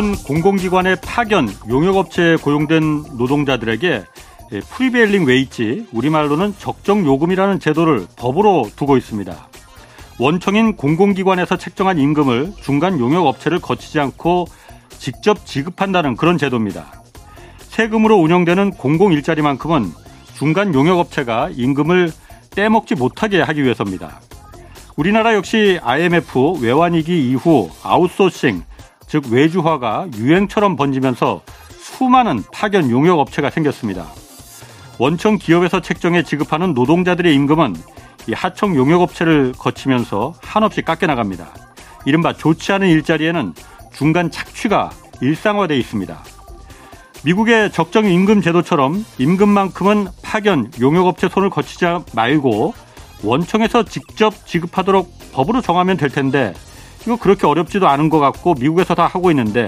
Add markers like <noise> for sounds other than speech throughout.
미국은 공공기관의 파견, 용역업체에 고용된 노동자들에게 prevailing wage, 우리말로는 적정 임금이라는 제도를 법으로 두고 있습니다. 원청인 공공기관에서 책정한 임금을 중간 용역업체를 거치지 않고 직접 지급한다는 그런 제도입니다. 세금으로 운영되는 공공 일자리만큼은 중간 용역업체가 임금을 떼먹지 못하게 하기 위해서입니다. 우리나라 역시 IMF 외환위기 이후 아웃소싱, 즉 외주화가 유행처럼 번지면서 수많은 파견 용역 업체가 생겼습니다. 원청 기업에서 책정해 지급하는 노동자들의 임금은 이 하청 용역업체를 거치면서 한없이 깎여 나갑니다. 이른바 좋지 않은 일자리에는 중간 착취가 일상화되어 있습니다. 미국의 적정 임금 제도처럼 임금만큼은 파견, 용역업체 손을 거치지 말고 원청에서 직접 지급하도록 법으로 정하면 될 텐데 이거 그렇게 어렵지도 않은 것 같고 미국에서 다 하고 있는데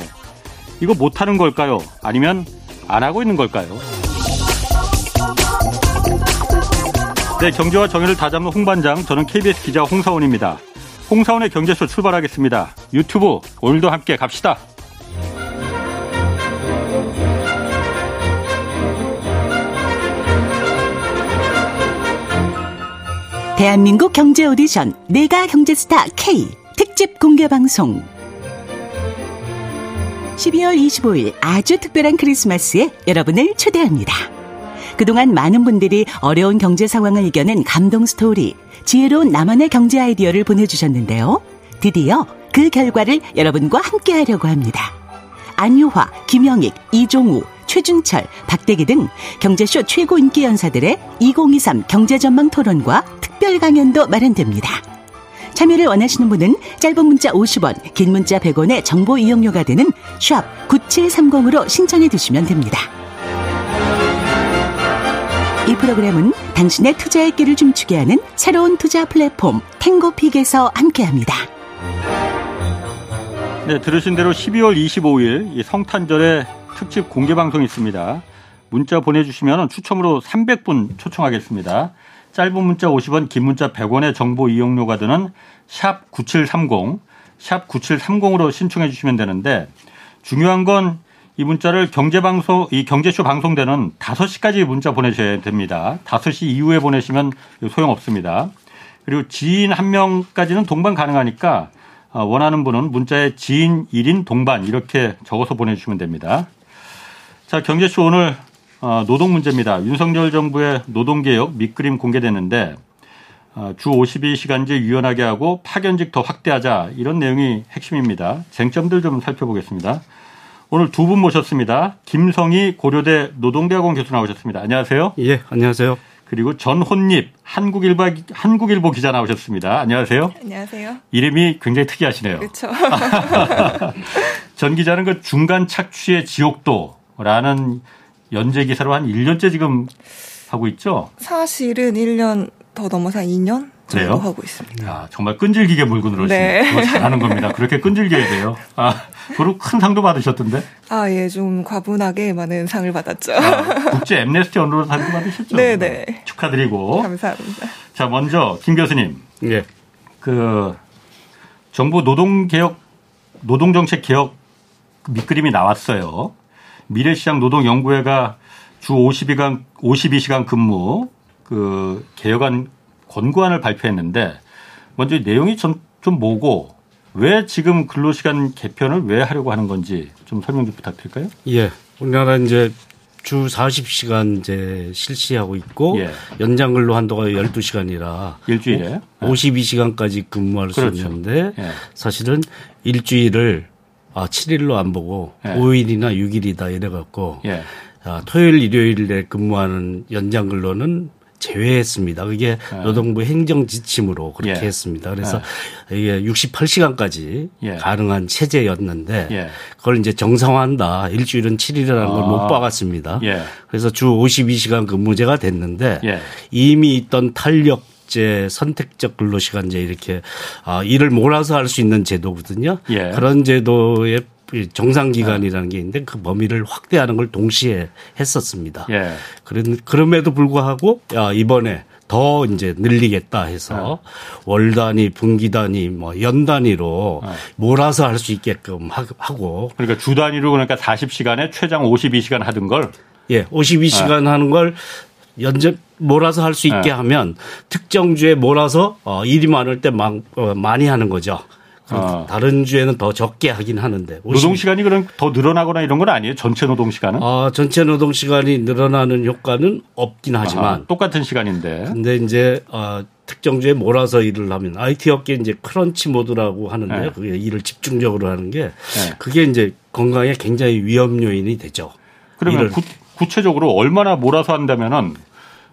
이거 못하는 걸까요? 아니면 안 하고 있는 걸까요? 네, 경제와 정의를 다잡는 홍반장, 저는 KBS 기자 홍사원입니다. 홍사원의 경제쇼 출발하겠습니다. 유튜브 오늘도 함께 갑시다. 대한민국 경제 오디션 내가 경제스타 K 특집 공개 방송 12월 25일 아주 특별한 크리스마스에 여러분을 초대합니다. 그동안 많은 분들이 어려운 경제 상황을 이겨낸 감동 스토리, 지혜로운 나만의 경제 아이디어를 보내주셨는데요. 드디어 그 결과를 여러분과 함께 하려고 합니다. 안유화, 김영익, 이종우, 최준철, 박대기 등 경제쇼 최고 인기 연사들의 2023 경제전망 토론과 특별 강연도 마련됩니다. 참여를 원하시는 분은 짧은 문자 50원, 긴 문자 100원의 정보 이용료가 되는 샵 9730으로 신청해 주시면 됩니다. 이 프로그램은 당신의 투자의 길을 춤추게 하는 새로운 투자 플랫폼 탱고픽에서 함께합니다. 네, 들으신 대로 12월 25일 성탄절에 특집 공개 방송이 있습니다. 문자 보내주시면 추첨으로 300분 초청하겠습니다. 짧은 문자 50원, 긴 문자 100원의 정보 이용료가 드는 샵 9730, 샵 9730으로 신청해 주시면 되는데 중요한 건 이 문자를 경제방송, 이 경제쇼 방송되는 5시까지 문자 보내셔야 됩니다. 5시 이후에 보내시면 소용없습니다. 그리고 지인 한 명까지는 동반 가능하니까 어, 원하는 분은 문자에 지인 1인 동반 이렇게 적어서 보내주시면 됩니다. 자, 경제쇼 오늘 어, 노동 문제입니다. 윤석열 정부의 노동개혁 밑그림 공개됐는데 어, 주 52시간제 유연하게 하고 파견직 더 확대하자 이런 내용이 핵심입니다. 쟁점들 좀 살펴보겠습니다. 오늘 두 분 모셨습니다. 김성희 고려대 노동대학원 교수 나오셨습니다. 안녕하세요. 예, 안녕하세요. 그리고 전혼립 한국일보, 한국일보 기자 나오셨습니다. 안녕하세요. 안녕하세요. 이름이 굉장히 특이하시네요. 그렇죠. <laughs> 전 기자는 그 중간 착취의 지옥도라는 연재 기사로 한 1년째 지금 하고 있죠? 사실은 1년 더 넘어서 한 2년 정도 그래요? 하고 있습니다. 야, 정말 끈질기게 물고 네. 늘으시네요. 그거 잘하는 겁니다. 그렇게 끈질겨야 돼요. 아, 그리고 큰 상도 받으셨던데? 아, 예, 좀 과분하게 많은 상을 받았죠. 아, 국제 엠네스티 언론 상도 받으셨죠? 네 네. 축하드리고. 감사합니다. 자, 먼저 김 교수님. 예. 그 정부 노동 개혁, 노동 정책 개혁 밑그림이 나왔어요. 미래시장 노동연구회가 주 52시간, 52시간 근무 그 개혁안 권고안을 발표했는데 먼저 이 내용이 좀, 좀 뭐고 왜 지금 근로시간 개편을 왜 하려고 하는 건지 좀 설명 좀 부탁드릴까요? 예. 우리나라 이제 주 40시간 이제 실시하고 있고 예. 연장 근로 한도가 12시간이라 일주일에. 52시간까지 근무할 그렇죠. 수 있는데 예. 사실은 일주일을 아, 7일로 안 보고 예. 5일이나 6일이다 이래 갖고 예. 아, 토요일 일요일에 근무하는 연장 근로는 제외했습니다. 그게 노동부 행정 지침으로 그렇게 예. 했습니다. 그래서 이게 68시간까지 예. 가능한 체제였는데 예. 그걸 이제 정상화한다. 일주일은 7일이라는 걸 아. 못 박았습니다. 예. 그래서 주 52시간 근무제가 됐는데 예. 이미 있던 탄력 제 선택적 근로시간제 이렇게 아, 일을 몰아서 할 수 있는 제도거든요. 예. 그런 제도의 정상 기간이라는 게 있는데 그 범위를 확대하는 걸 동시에 했었습니다. 예. 그런 그럼에도 불구하고 야, 이번에 더 이제 늘리겠다 해서 네. 월 단위, 분기 단위, 뭐 연 단위로 네. 몰아서 할 수 있게끔 하- 하고 그러니까 주 단위로 그러니까 40시간에 최장 52시간 하던 걸 예, 52시간 하는 걸 연접 몰아서 할 수 있게 네. 하면 특정 주에 몰아서 어, 일이 많을 때 많, 어, 많이 하는 거죠. 어. 다른 주에는 더 적게 하긴 하는데. 노동 시간이 그럼 더 늘어나거나 이런 건 아니에요? 전체 노동 시간은? 어, 전체 노동 시간이 늘어나는 효과는 없긴 하지만 아하, 똑같은 시간인데. 근데 이제 어, 특정 주에 몰아서 일을 하면 IT 업계 이제 크런치 모드라고 하는데요. 네. 그게 일을 집중적으로 하는 게 네. 그게 이제 건강에 굉장히 위험 요인이 되죠. 그러면 구, 구체적으로 얼마나 몰아서 한다면은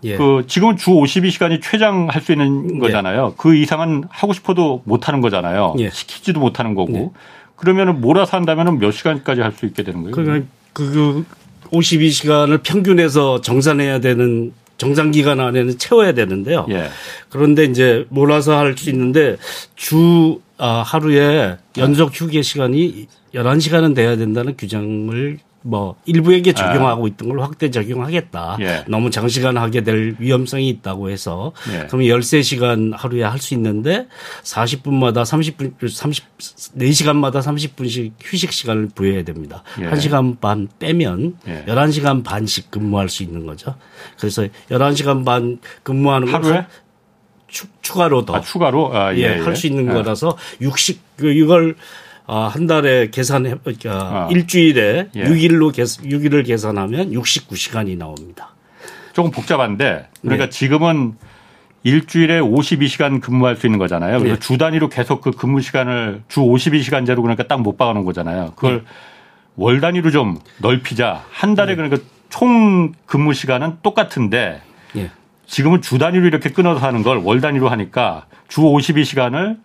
예. 그 지금은 주 52시간이 최장 할 수 있는 거잖아요. 그 이상은 하고 싶어도 못 하는 거잖아요. 예. 시키지도 못 하는 거고. 네. 그러면은 몰아서 한다면은 몇 시간까지 할 수 있게 되는 거예요? 그러니까 그 52시간을 평균해서 정산해야 되는 정상 기간 안에는 채워야 되는데요. 예. 그런데 이제 몰아서 할 수 있는데 주 아, 하루에 연속 휴게 시간이 11시간은 돼야 된다는 규정을 뭐 일부에게 적용하고 있던 걸 확대 적용하겠다. 예. 너무 장시간 하게 될 위험성이 있다고 해서 예. 그러면 13시간 하루에 할 수 있는데 40분마다 30분 34시간마다 30분씩 휴식 시간을 부여해야 됩니다. 예. 1시간 반 빼면 예. 11시간 반씩 근무할 수 있는 거죠. 그래서 11시간 반 근무하는 걸 하루에? 추, 추가로 더 아, 추가로? 아, 예. 예, 할수 있는 예. 거라서 60, 그 이걸 아, 한 달에 계산해, 그러니까 아. 일주일에 예. 6일로 계산, 6일을 계산하면 69시간이 나옵니다. 조금 복잡한데 그러니까 네. 지금은 일주일에 52시간 근무할 수 있는 거잖아요. 그래서 네. 주 단위로 계속 그 근무 시간을 주 52시간제로 그러니까 딱 못 박아 놓은 거잖아요. 그걸 네. 월 단위로 좀 넓히자. 한 달에 그러니까 총 근무 시간은 똑같은데 예. 지금은 주 단위로 이렇게 끊어서 하는 걸 월 단위로 하니까 주 52시간을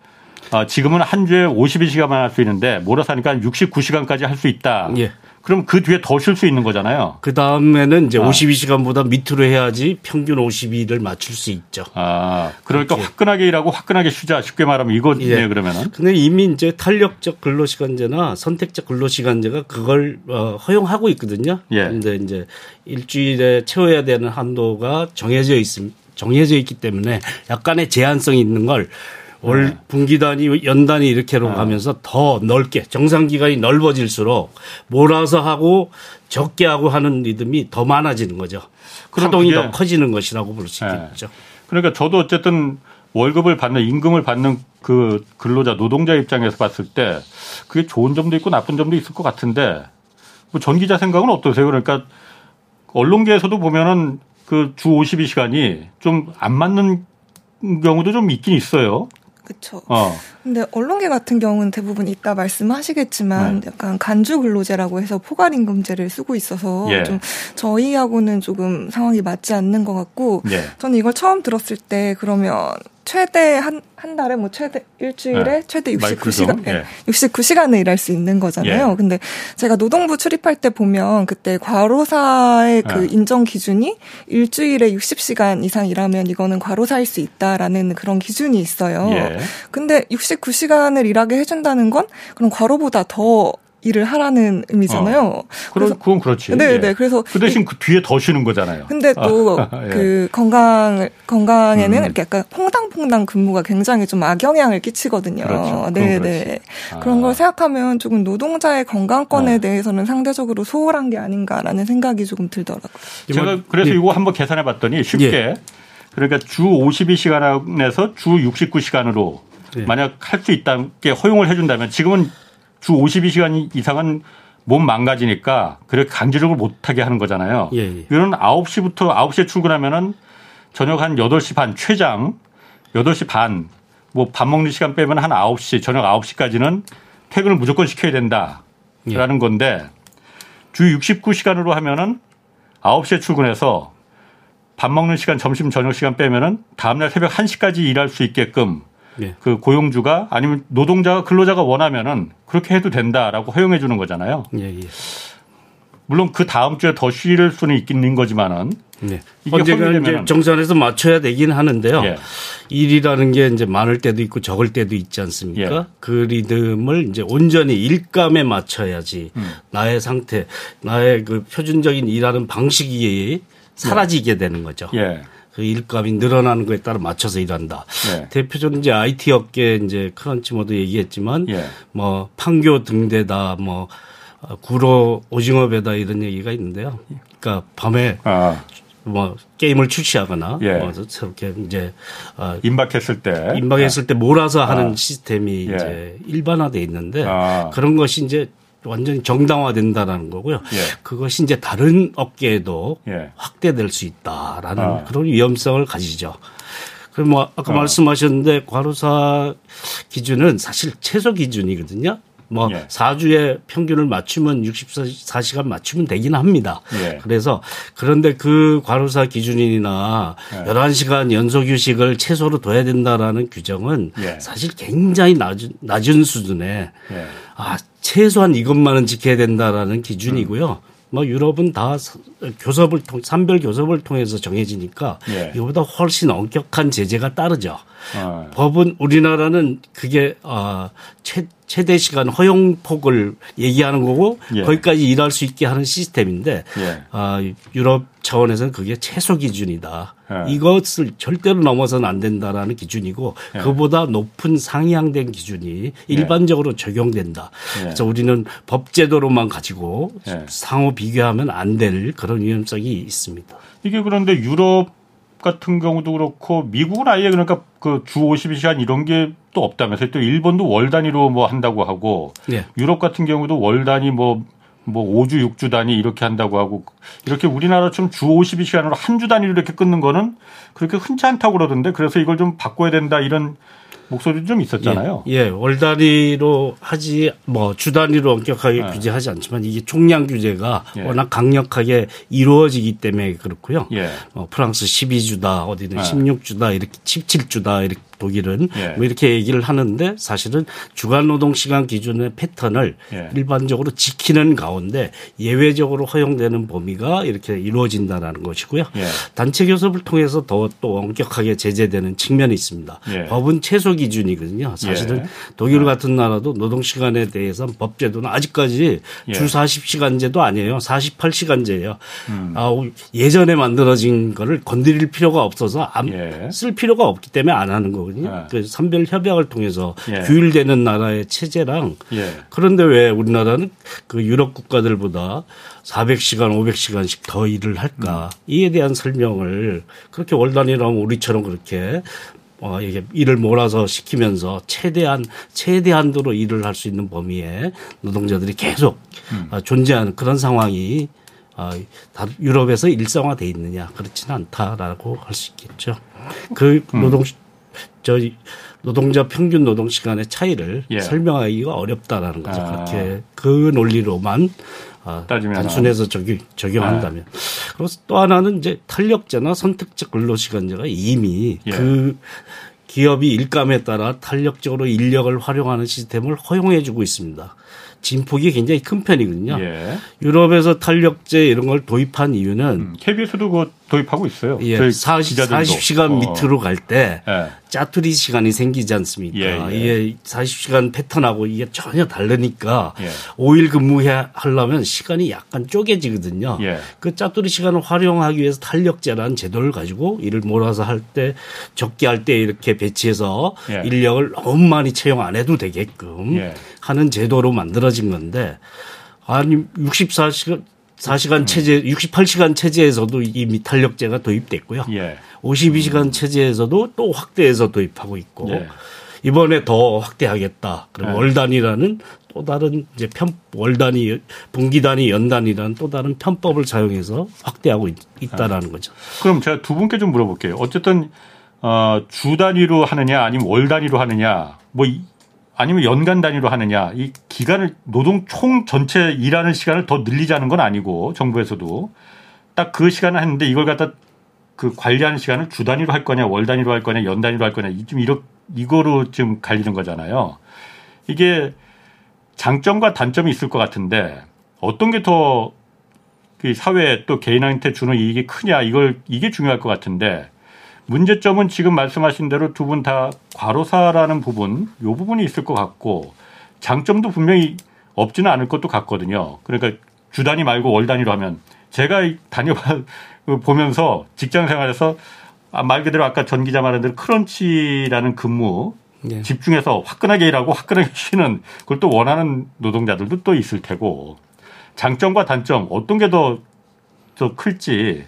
아, 지금은 한 주에 52시간만 할 수 있는데 몰아서 하니까 69시간까지 할 수 있다. 예. 그럼 그 뒤에 더 쉴 수 있는 거잖아요. 그 다음에는 이제 아. 52시간보다 밑으로 해야지 평균 52를 맞출 수 있죠. 아, 그러니까 그렇게. 화끈하게 일하고 화끈하게 쉬자. 쉽게 말하면 이거네요, 예. 그러면은. 근데 이미 이제 탄력적 근로시간제나 선택적 근로시간제가 그걸 어, 허용하고 있거든요. 예. 근데 이제 일주일에 채워야 되는 한도가 정해져 있음 정해져 있기 때문에 약간의 제한성이 있는 걸 월 네. 분기 단위, 연 단위 이렇게로 가면서 더 넓게 정상 기간이 넓어질수록 몰아서 하고 적게 하고 하는 리듬이 더 많아지는 거죠. 파동이 더 커지는 것이라고 볼수 예. 있겠죠. 그러니까 저도 어쨌든 월급을 받는 임금을 받는 그 근로자 노동자 입장에서 봤을 때 그게 좋은 점도 있고 나쁜 점도 있을 것 같은데 뭐 전 기자 생각은 어떠세요? 그러니까 언론계에서도 보면은 그 주 52시간이 좀 안 맞는 경우도 좀 있긴 있어요. 그렇죠. 어. 근데 언론계 같은 경우는 대부분 이따 말씀하시겠지만 네. 약간 간주 근로제라고 해서 포괄 임금제를 쓰고 있어서 예. 좀 저희하고는 조금 상황이 맞지 않는 것 같고 예. 저는 이걸 처음 들었을 때 그러면 최대 한, 한 달에 뭐 최대 일주일에 네. 최대 마이크로 69시간, 좀, 예. 69시간을 일할 수 있는 거잖아요. 예. 근데 제가 노동부 출입할 때 보면 그때 과로사의 그 네. 인정 기준이 일주일에 60시간 이상 일하면 이거는 과로사일 수 있다라는 그런 기준이 있어요. 예. 근데 69시간을 일하게 해준다는 건 그럼 과로보다 더 일을 하라는 의미잖아요. 그럼 그건 그렇지. 네, 예. 네. 그래서 그 대신 그 뒤에 더 쉬는 거잖아요. 근데 또 아, 예. 그 건강 건강에는 음. 이렇게 약간 퐁당퐁당 근무가 굉장히 좀 악영향을 끼치거든요. 그렇죠. 네, 네. 아. 그런 걸 생각하면 조금 노동자의 건강권에 네. 대해서는 상대적으로 소홀한 게 아닌가라는 생각이 조금 들더라고요. 제가 그래서 이거 한번 계산해 봤더니 쉽게 예. 그러니까 주 52시간에서 주 69시간으로 예. 만약 할 수 있다게 허용을 해준다면 지금은 주 52시간 이상은 몸 망가지니까 그렇게 강제적으로 못하게 하는 거잖아요. 예, 예. 이거는 9시부터 9시에 출근하면은 저녁 한 8시 반 최장 8시 반 뭐 밥 먹는 시간 빼면 한 9시 저녁 9시까지는 퇴근을 무조건 시켜야 된다라는 예. 건데 주 69시간으로 하면은 9시에 출근해서 밥 먹는 시간 점심 저녁 시간 빼면은 다음날 새벽 1시까지 일할 수 있게끔 예. 그 고용주가 아니면 노동자가 근로자가 원하면은 그렇게 해도 된다라고 허용해 주는 거잖아요. 예, 예. 물론 그 다음 주에 더쉴 수는 있는 거지만은 네. 언제가 이제 정산해서 맞춰야 되긴 하는데요. 예. 일이라는 게 이제 많을 때도 있고 적을 때도 있지 않습니까? 예. 그 리듬을 이제 온전히 일감에 맞춰야지 음. 나의 상태, 나의 그 표준적인 일하는 방식이 사라지게 되는 거죠. 예. 그 일감이 늘어나는 거에 따라 맞춰서 일한다. 예. 대표적으로 이제 IT 업계 이제 크런치모도 얘기했지만 예. 뭐 판교 등대다 뭐 어, 구로 오징어 배다 이런 얘기가 있는데요. 그러니까 밤에 아, 뭐 게임을 출시하거나 예. 뭐 저렇게 이제 어, 임박했을 때. 임박했을 때 몰아서 하는 아. 시스템이 예. 이제 일반화돼 있는데 아. 그런 것이 이제 완전히 정당화된다라는 거고요. 예. 그것이 이제 다른 업계에도 예. 확대될 수 있다라는 아. 그런 위험성을 가지죠. 그럼 뭐 아까 아. 말씀하셨는데 과로사 기준은 사실 최소 기준이거든요. 뭐 예. 4주에 평균을 맞추면 64시간 맞추면 되긴 합니다. 예. 그래서 그런데 그 과로사 기준이나 예. 11시간 연속 휴식을 최소로 둬야 된다라는 규정은 예. 사실 굉장히 낮은, 낮은 수준에 예. 아, 최소한 이것만은 지켜야 된다라는 기준이고요. 뭐 유럽은 다 사- 교섭을 통 산별 교섭을 통해서 정해지니까 예. 이거보다 훨씬 엄격한 제재가 따르죠. 어. 법은 우리나라는 그게 어, 최, 최대 시간 허용 폭을 얘기하는 거고 예. 거기까지 일할 수 있게 하는 시스템인데 예. 아, 유럽 차원에서는 그게 최소 기준이다. 예. 이것을 절대로 넘어서는 안 된다라는 기준이고 예. 그보다 높은 상향된 기준이 일반적으로 적용된다. 예. 그래서 우리는 법제도로만 가지고 예. 상호 비교하면 안 될 그런 위험성이 있습니다. 이게 그런데 유럽 같은 경우도 그렇고 미국은 아예 그러니까 그 주 52시간 이런 게 또 없다면서요. 또 일본도 월 단위로 뭐 한다고 하고 예. 유럽 같은 경우도 월 단위 뭐, 뭐 5주, 6주 단위 이렇게 한다고 하고 이렇게 우리나라처럼 주 52시간으로 한 주 단위로 이렇게 끊는 거는 그렇게 흔치 않다고 그러던데 그래서 이걸 좀 바꿔야 된다 이런 목소리도 좀 있었잖아요. 예, 예, 월 단위로 하지 뭐 주 단위로 엄격하게 예. 규제하지 않지만 이게 총량 규제가 예. 워낙 강력하게 이루어지기 때문에 그렇고요. 예. 어, 프랑스 12주다, 어디는 예. 16주다, 이렇게 17주다, 이렇게 독일은 예. 뭐 이렇게 얘기를 하는데 사실은 주간 노동 시간 기준의 패턴을 예. 일반적으로 지키는 가운데 예외적으로 허용되는 범위가 이렇게 이루어진다라는 것이고요. 예. 단체 교섭을 통해서 더 또 엄격하게 제재되는 측면이 있습니다. 예. 법은 최소 기준이거든요. 사실은 예. 독일 같은 나라도 노동 시간에 대해서 법 제도는 아직까지 예. 주 40시간제도 아니에요. 48시간제예요. 음. 아, 예전에 만들어진 거를 건드릴 필요가 없어서 안- 예. 쓸 필요가 없기 때문에 안 하는 거 거든요. 예. 그래서 선별 협약을 통해서 예. 규율되는 나라의 체제랑 예. 그런데 왜 우리나라는 그 유럽 국가들보다 400시간, 500시간씩 더 일을 할까? 음. 이에 대한 설명을 그렇게 월 단위로 하면 우리처럼 그렇게 어, 이게 일을 몰아서 시키면서 최대한, 최대한도로 일을 할 수 있는 범위에 노동자들이 계속 음. 어, 존재하는 그런 상황이 어, 다 유럽에서 일상화돼 있느냐? 그렇지는 않다라고 할 수 있겠죠. 그 음. 노동, 저 노동자 평균 노동 시간의 차이를 예. 설명하기가 어렵다라는 거죠. 아. 그렇게 그 논리로만 어, 따지면. 단순해서 적용, 적용한다면. 그리고 또 하나는 이제 탄력제나 선택적 근로시간제가 이미 예. 그 기업이 일감에 따라 탄력적으로 인력을 활용하는 시스템을 허용해주고 있습니다. 진폭이 굉장히 큰 편이거든요. 예. 유럽에서 탄력제 이런 걸 도입한 이유는 음, KBS도 그거 도입하고 있어요. 예, 저희 40, 기자들도. 40시간 어. 밑으로 갈때 예. 짜투리 시간이 생기지 않습니까? 예, 예. 이게 40시간 패턴하고 이게 전혀 다르니까 예. 5일 근무해 하려면 시간이 약간 쪼개지거든요. 예. 그 짜투리 시간을 활용하기 위해서 탄력제라는 제도를 가지고 일을 몰아서 할 때 적게 할 때 이렇게 배치해서 예. 인력을 너무 많이 채용 안 해도 되게끔 예. 하는 제도로 만들어진 건데 아니 64시간 4시간 체제, 68시간 체제에서도 이미 탄력제가 도입됐고요. 예. 52시간 체제에서도 또 확대해서 도입하고 있고 예. 이번에 더 확대하겠다. 그리고 네. 월 단위라는 또 다른 이제 편, 월 단위, 분기 단위, 연 단위라는 또 다른 편법을 사용해서 확대하고 있, 다라는 거죠. 그럼 제가 두 분께 좀 물어볼게요. 어쨌든 어, 주 단위로 하느냐 아니면 월 단위로 하느냐 뭐 이- 아니면 연간 단위로 하느냐. 이 기간을 노동 총 전체 일하는 시간을 더 늘리자는 건 아니고 정부에서도. 딱 그 시간을 하는데 이걸 갖다 그 관리하는 시간을 주 단위로 할 거냐 월 단위로 할 거냐 연 단위로 할 거냐. 이- 좀 이러 이거로 지금 갈리는 거잖아요. 이게 장점과 단점이 있을 것 같은데 어떤 게 더 그 사회에 또 개인한테 주는 이익이 크냐 이걸 이게 중요할 것 같은데 문제점은 지금 말씀하신 대로 두 분 다 과로사라는 부분 요 부분이 있을 것 같고 장점도 분명히 없지는 않을 것도 같거든요. 그러니까 주 단위 말고 월 단위로 하면 제가 이 다녀봐 보면서 직장 생활에서 아, 말 그대로 아까 전 기자 말한 대로 크런치라는 근무 예. 집중해서 화끈하게 일하고 화끈하게 <laughs> 쉬는 그걸 또 원하는 노동자들도 또 있을 테고 장점과 단점 어떤 게 더 더 클지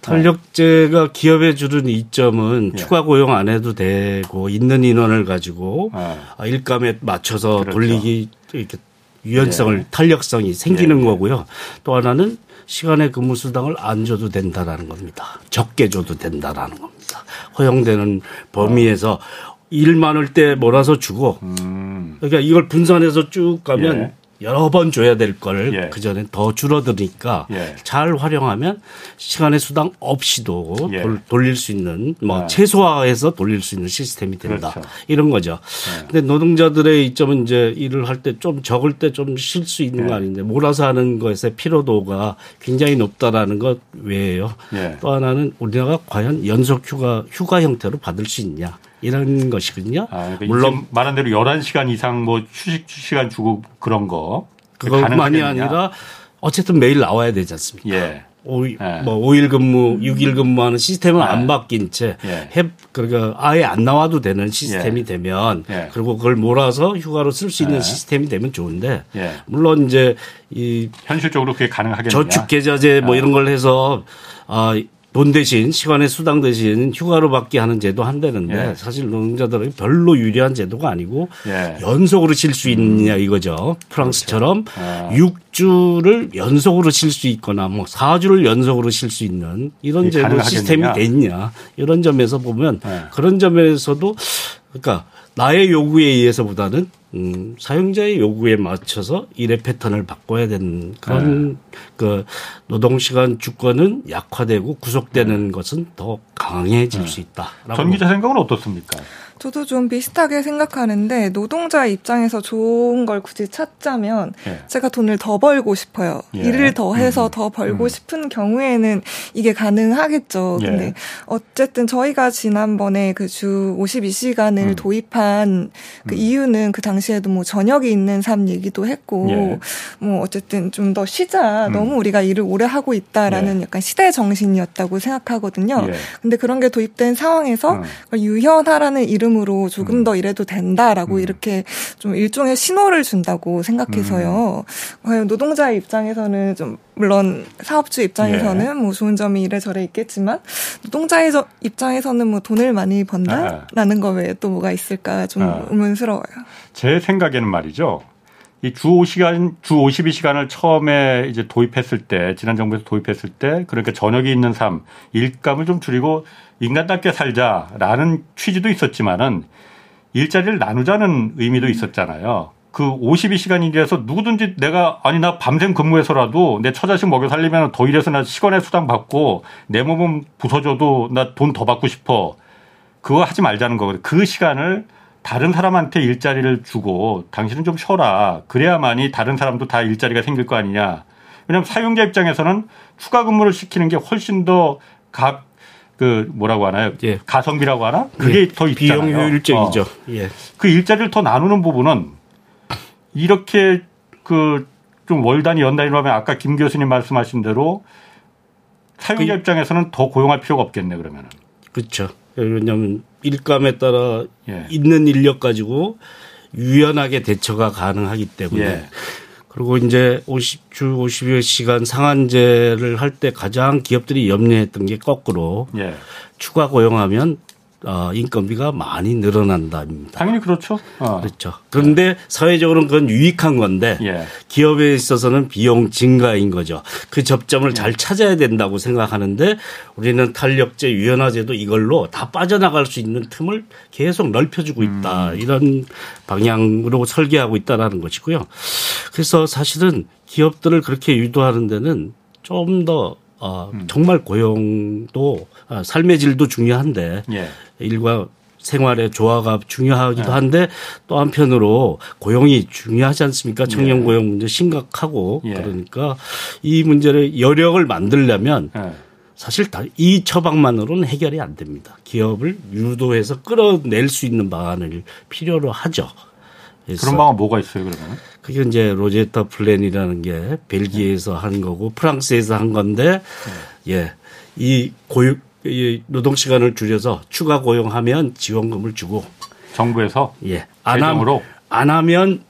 탄력제가 기업에 주는 이점은 예. 추가 고용 안 해도 되고 있는 인원을 가지고 예. 일감에 맞춰서 그렇죠. 돌리기 이렇게 유연성을 예. 탄력성이 생기는 예. 거고요. 또 하나는 시간의 근무 수당을 안 줘도 된다라는 겁니다. 적게 줘도 된다라는 겁니다. 허용되는 범위에서 일 많을 때 몰아서 주고 음. 그러니까 이걸 분산해서 쭉 가면 예. 여러 번 줘야 될걸 예. 그전에 더 줄어드니까 예. 잘 활용하면 시간의 수당 없이도 예. 돌릴 수 있는 뭐 아. 최소화해서 돌릴 수 있는 시스템이 된다. 그렇죠. 이런 거죠. 예. 근데 노동자들의 이점은 이제 일을 할 때 좀 적을 때 좀 쉴 수 있는 거 예. 아닌데 몰아서 하는 것의 피로도가 굉장히 높다라는 것 외에요. 예. 또 하나는 우리나라가 과연 연속 휴가 휴가 형태로 받을 수 있냐. 이런 것이거든요. 아, 그러니까 물론 말한 대로 11시간 이상 뭐 휴식 시간 주고 그런 거. 그것만이 아니라 어쨌든 매일 나와야 되지 않습니까? 예. 오, 예. 뭐 5일 근무, 6일 근무하는 시스템은 예. 안 바뀐 채 예. 해, 그러니까 아예 안 나와도 되는 시스템이 예. 되면 예. 그리고 그걸 몰아서 휴가로 쓸 수 있는 예. 시스템이 되면 좋은데 물론 이제 이 현실적으로 그게 가능하겠냐? 저축 계좌제 뭐 이런 걸 해서 아 돈 대신 시간의 수당 대신 휴가로 받게 하는 제도 한다는데 예. 사실 노동자들은 별로 유리한 제도가 아니고 예. 연속으로 쉴수 있느냐 이거죠. 프랑스처럼 그렇죠. 아. 6주를 연속으로 쉴수 있거나 뭐 4주를 연속으로 쉴수 있는 이런 제도 가능하겠느냐. 시스템이 됐냐 이런 점에서 보면 예. 그런 점에서도 그러니까 나의 요구에 의해서보다는 음, 사용자의 요구에 맞춰서 일의 패턴을 바꿔야 되는 그런 네. 그 노동시간 주권은 약화되고 구속되는 네. 것은 더 강해질 네. 수 있다. 전 기자 생각은 어떻습니까? 저도 좀 비슷하게 생각하는데 노동자 입장에서 좋은 걸 굳이 찾자면 예. 제가 돈을 더 벌고 싶어요. 예. 일을 더 해서 음. 더 벌고 음. 싶은 경우에는 이게 가능하겠죠. 예. 근데 어쨌든 저희가 지난번에 그 주 52시간을 음. 도입한 그 음. 이유는 그 당시에도 뭐 저녁이 있는 삶 얘기도 했고 예. 뭐 어쨌든 좀 더 쉬자. 음. 너무 우리가 일을 오래 하고 있다라는 예. 약간 시대 정신이었다고 생각하거든요. 예. 근데 그런 게 도입된 상황에서 유연하라는 이름 이름으로 조금 음. 더 이래도 된다라고 음. 이렇게 좀 일종의 신호를 준다고 생각해서요. 음. 과연 노동자의 입장에서는 좀 물론 사업주 입장에서는 예. 뭐 좋은 점이 이래저래 있겠지만 노동자의 입장에서는 뭐 돈을 많이 번다라는 아. 거 외에 또 뭐가 있을까 좀 아. 의문스러워요. 제 생각에는 말이죠. 이 주 5시간, 주 52시간을 처음에 이제 도입했을 때, 지난 정부에서 도입했을 때, 그러니까 저녁이 있는 삶, 일감을 좀 줄이고 인간답게 살자라는 취지도 있었지만은 일자리를 나누자는 의미도 있었잖아요. 그 52시간 일에서 누구든지 내가 아니 나 밤샘 근무해서라도 내 처자식 먹여 살리면 더 일해서 나 시간의 수당 받고 내 몸은 부서져도 나 돈 더 받고 싶어. 그거 하지 말자는 거거든. 그 시간을 다른 사람한테 일자리를 주고 당신은 좀 쉬어라. 그래야만이 다른 사람도 다 일자리가 생길 거 아니냐. 왜냐하면 사용자 입장에서는 추가 근무를 시키는 게 훨씬 더각 그 뭐라고 하나요? 예. 가성비라고 하나? 그게 예. 더 있잖아요. 비용 효율적이죠. 어. 예. 그 일자리를 더 나누는 부분은 이렇게 그 좀 월단위 연단위로 하면 아까 김 교수님 말씀하신 대로 사용자 그, 입장에서는 더 고용할 필요가 없겠네 그러면은. 그렇죠. 왜냐하면 일감에 따라 예. 있는 인력 가지고 유연하게 대처가 가능하기 때문에 예. 그리고 이제 50주 50여 시간 상한제를 할 때 가장 기업들이 염려했던 게 거꾸로 예. 추가 고용하면 어, 인건비가 많이 늘어난다입니다. 당연히 그렇죠. 어. 그렇죠. 그런데 사회적으로는 그건 유익한 건데 예. 기업에 있어서는 비용 증가인 거죠. 그 접점을 예. 잘 찾아야 된다고 생각하는데 우리는 탄력제, 유연화제도 이걸로 다 빠져나갈 수 있는 틈을 계속 넓혀주고 있다. 음. 이런 방향으로 설계하고 있다라는 것이고요. 그래서 사실은 기업들을 그렇게 유도하는 데는 좀더 어, 음. 정말 고용도 어, 삶의 질도 중요한데 예. 일과 생활의 조화가 중요하기도 예. 한데 또 한편으로 고용이 중요하지 않습니까? 청년 예. 고용 문제 심각하고 예. 그러니까 이 문제를 여력을 만들려면 예. 사실 다 이 처방만으로는 해결이 안 됩니다. 기업을 유도해서 끌어낼 수 있는 방안을 필요로 하죠. 그런 방안 뭐가 있어요, 그러면? 그게 이제 로제타 플랜이라는 게 벨기에에서 한 거고 프랑스에서 한 건데 네. 예. 이 고용 이 노동 시간을 줄여서 추가 고용하면 지원금을 주고 정부에서 예. 안, 함, 안 하면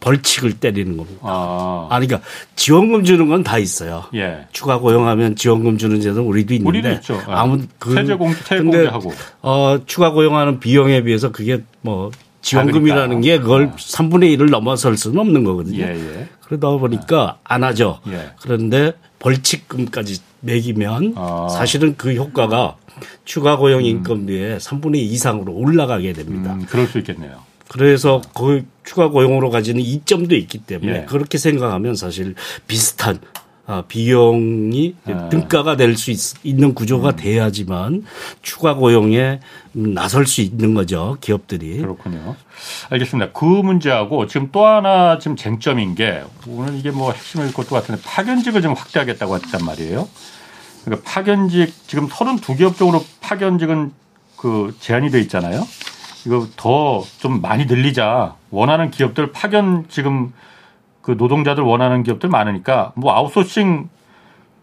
벌칙을 때리는 겁니다. 아. 아니, 그러니까 지원금 주는 건 다 있어요. 예. 추가 고용하면 지원금 주는 제도는 우리도 있는데. 우리도 있죠. 예. 아무 그 세제 공 세공제하고. 어 추가 고용하는 비용에 비해서 그게 뭐 지원금이라는 게 그걸 아. 3분의 1을 넘어설 수는 없는 거거든요. 예, 예. 그러다 보니까 안 하죠. 예. 그런데 벌칙금까지 매기면 아. 사실은 그 효과가 추가 고용 인건비의 음. 3분의 2 이상으로 올라가게 됩니다. 음, 그럴 수 있겠네요. 그래서 그 추가 고용으로 가지는 이점도 있기 때문에 예. 그렇게 생각하면 사실 비슷한 아, 비용이 아. 등가가 될 수 있는 구조가 음. 돼야지만 추가 고용에 나설 수 있는 거죠 기업들이 그렇군요. 알겠습니다. 그 문제하고 지금 또 하나 지금 쟁점인 게 오늘 이게 뭐 핵심일 것도 같은데 파견직을 좀 확대하겠다고 했단 말이에요. 그러니까 파견직 지금 32기업 쪽으로 파견직은 그 제한이 돼 있잖아요. 이거 더 좀 많이 늘리자. 원하는 기업들 파견 지금 그 노동자들 원하는 기업들 많으니까 뭐 아웃소싱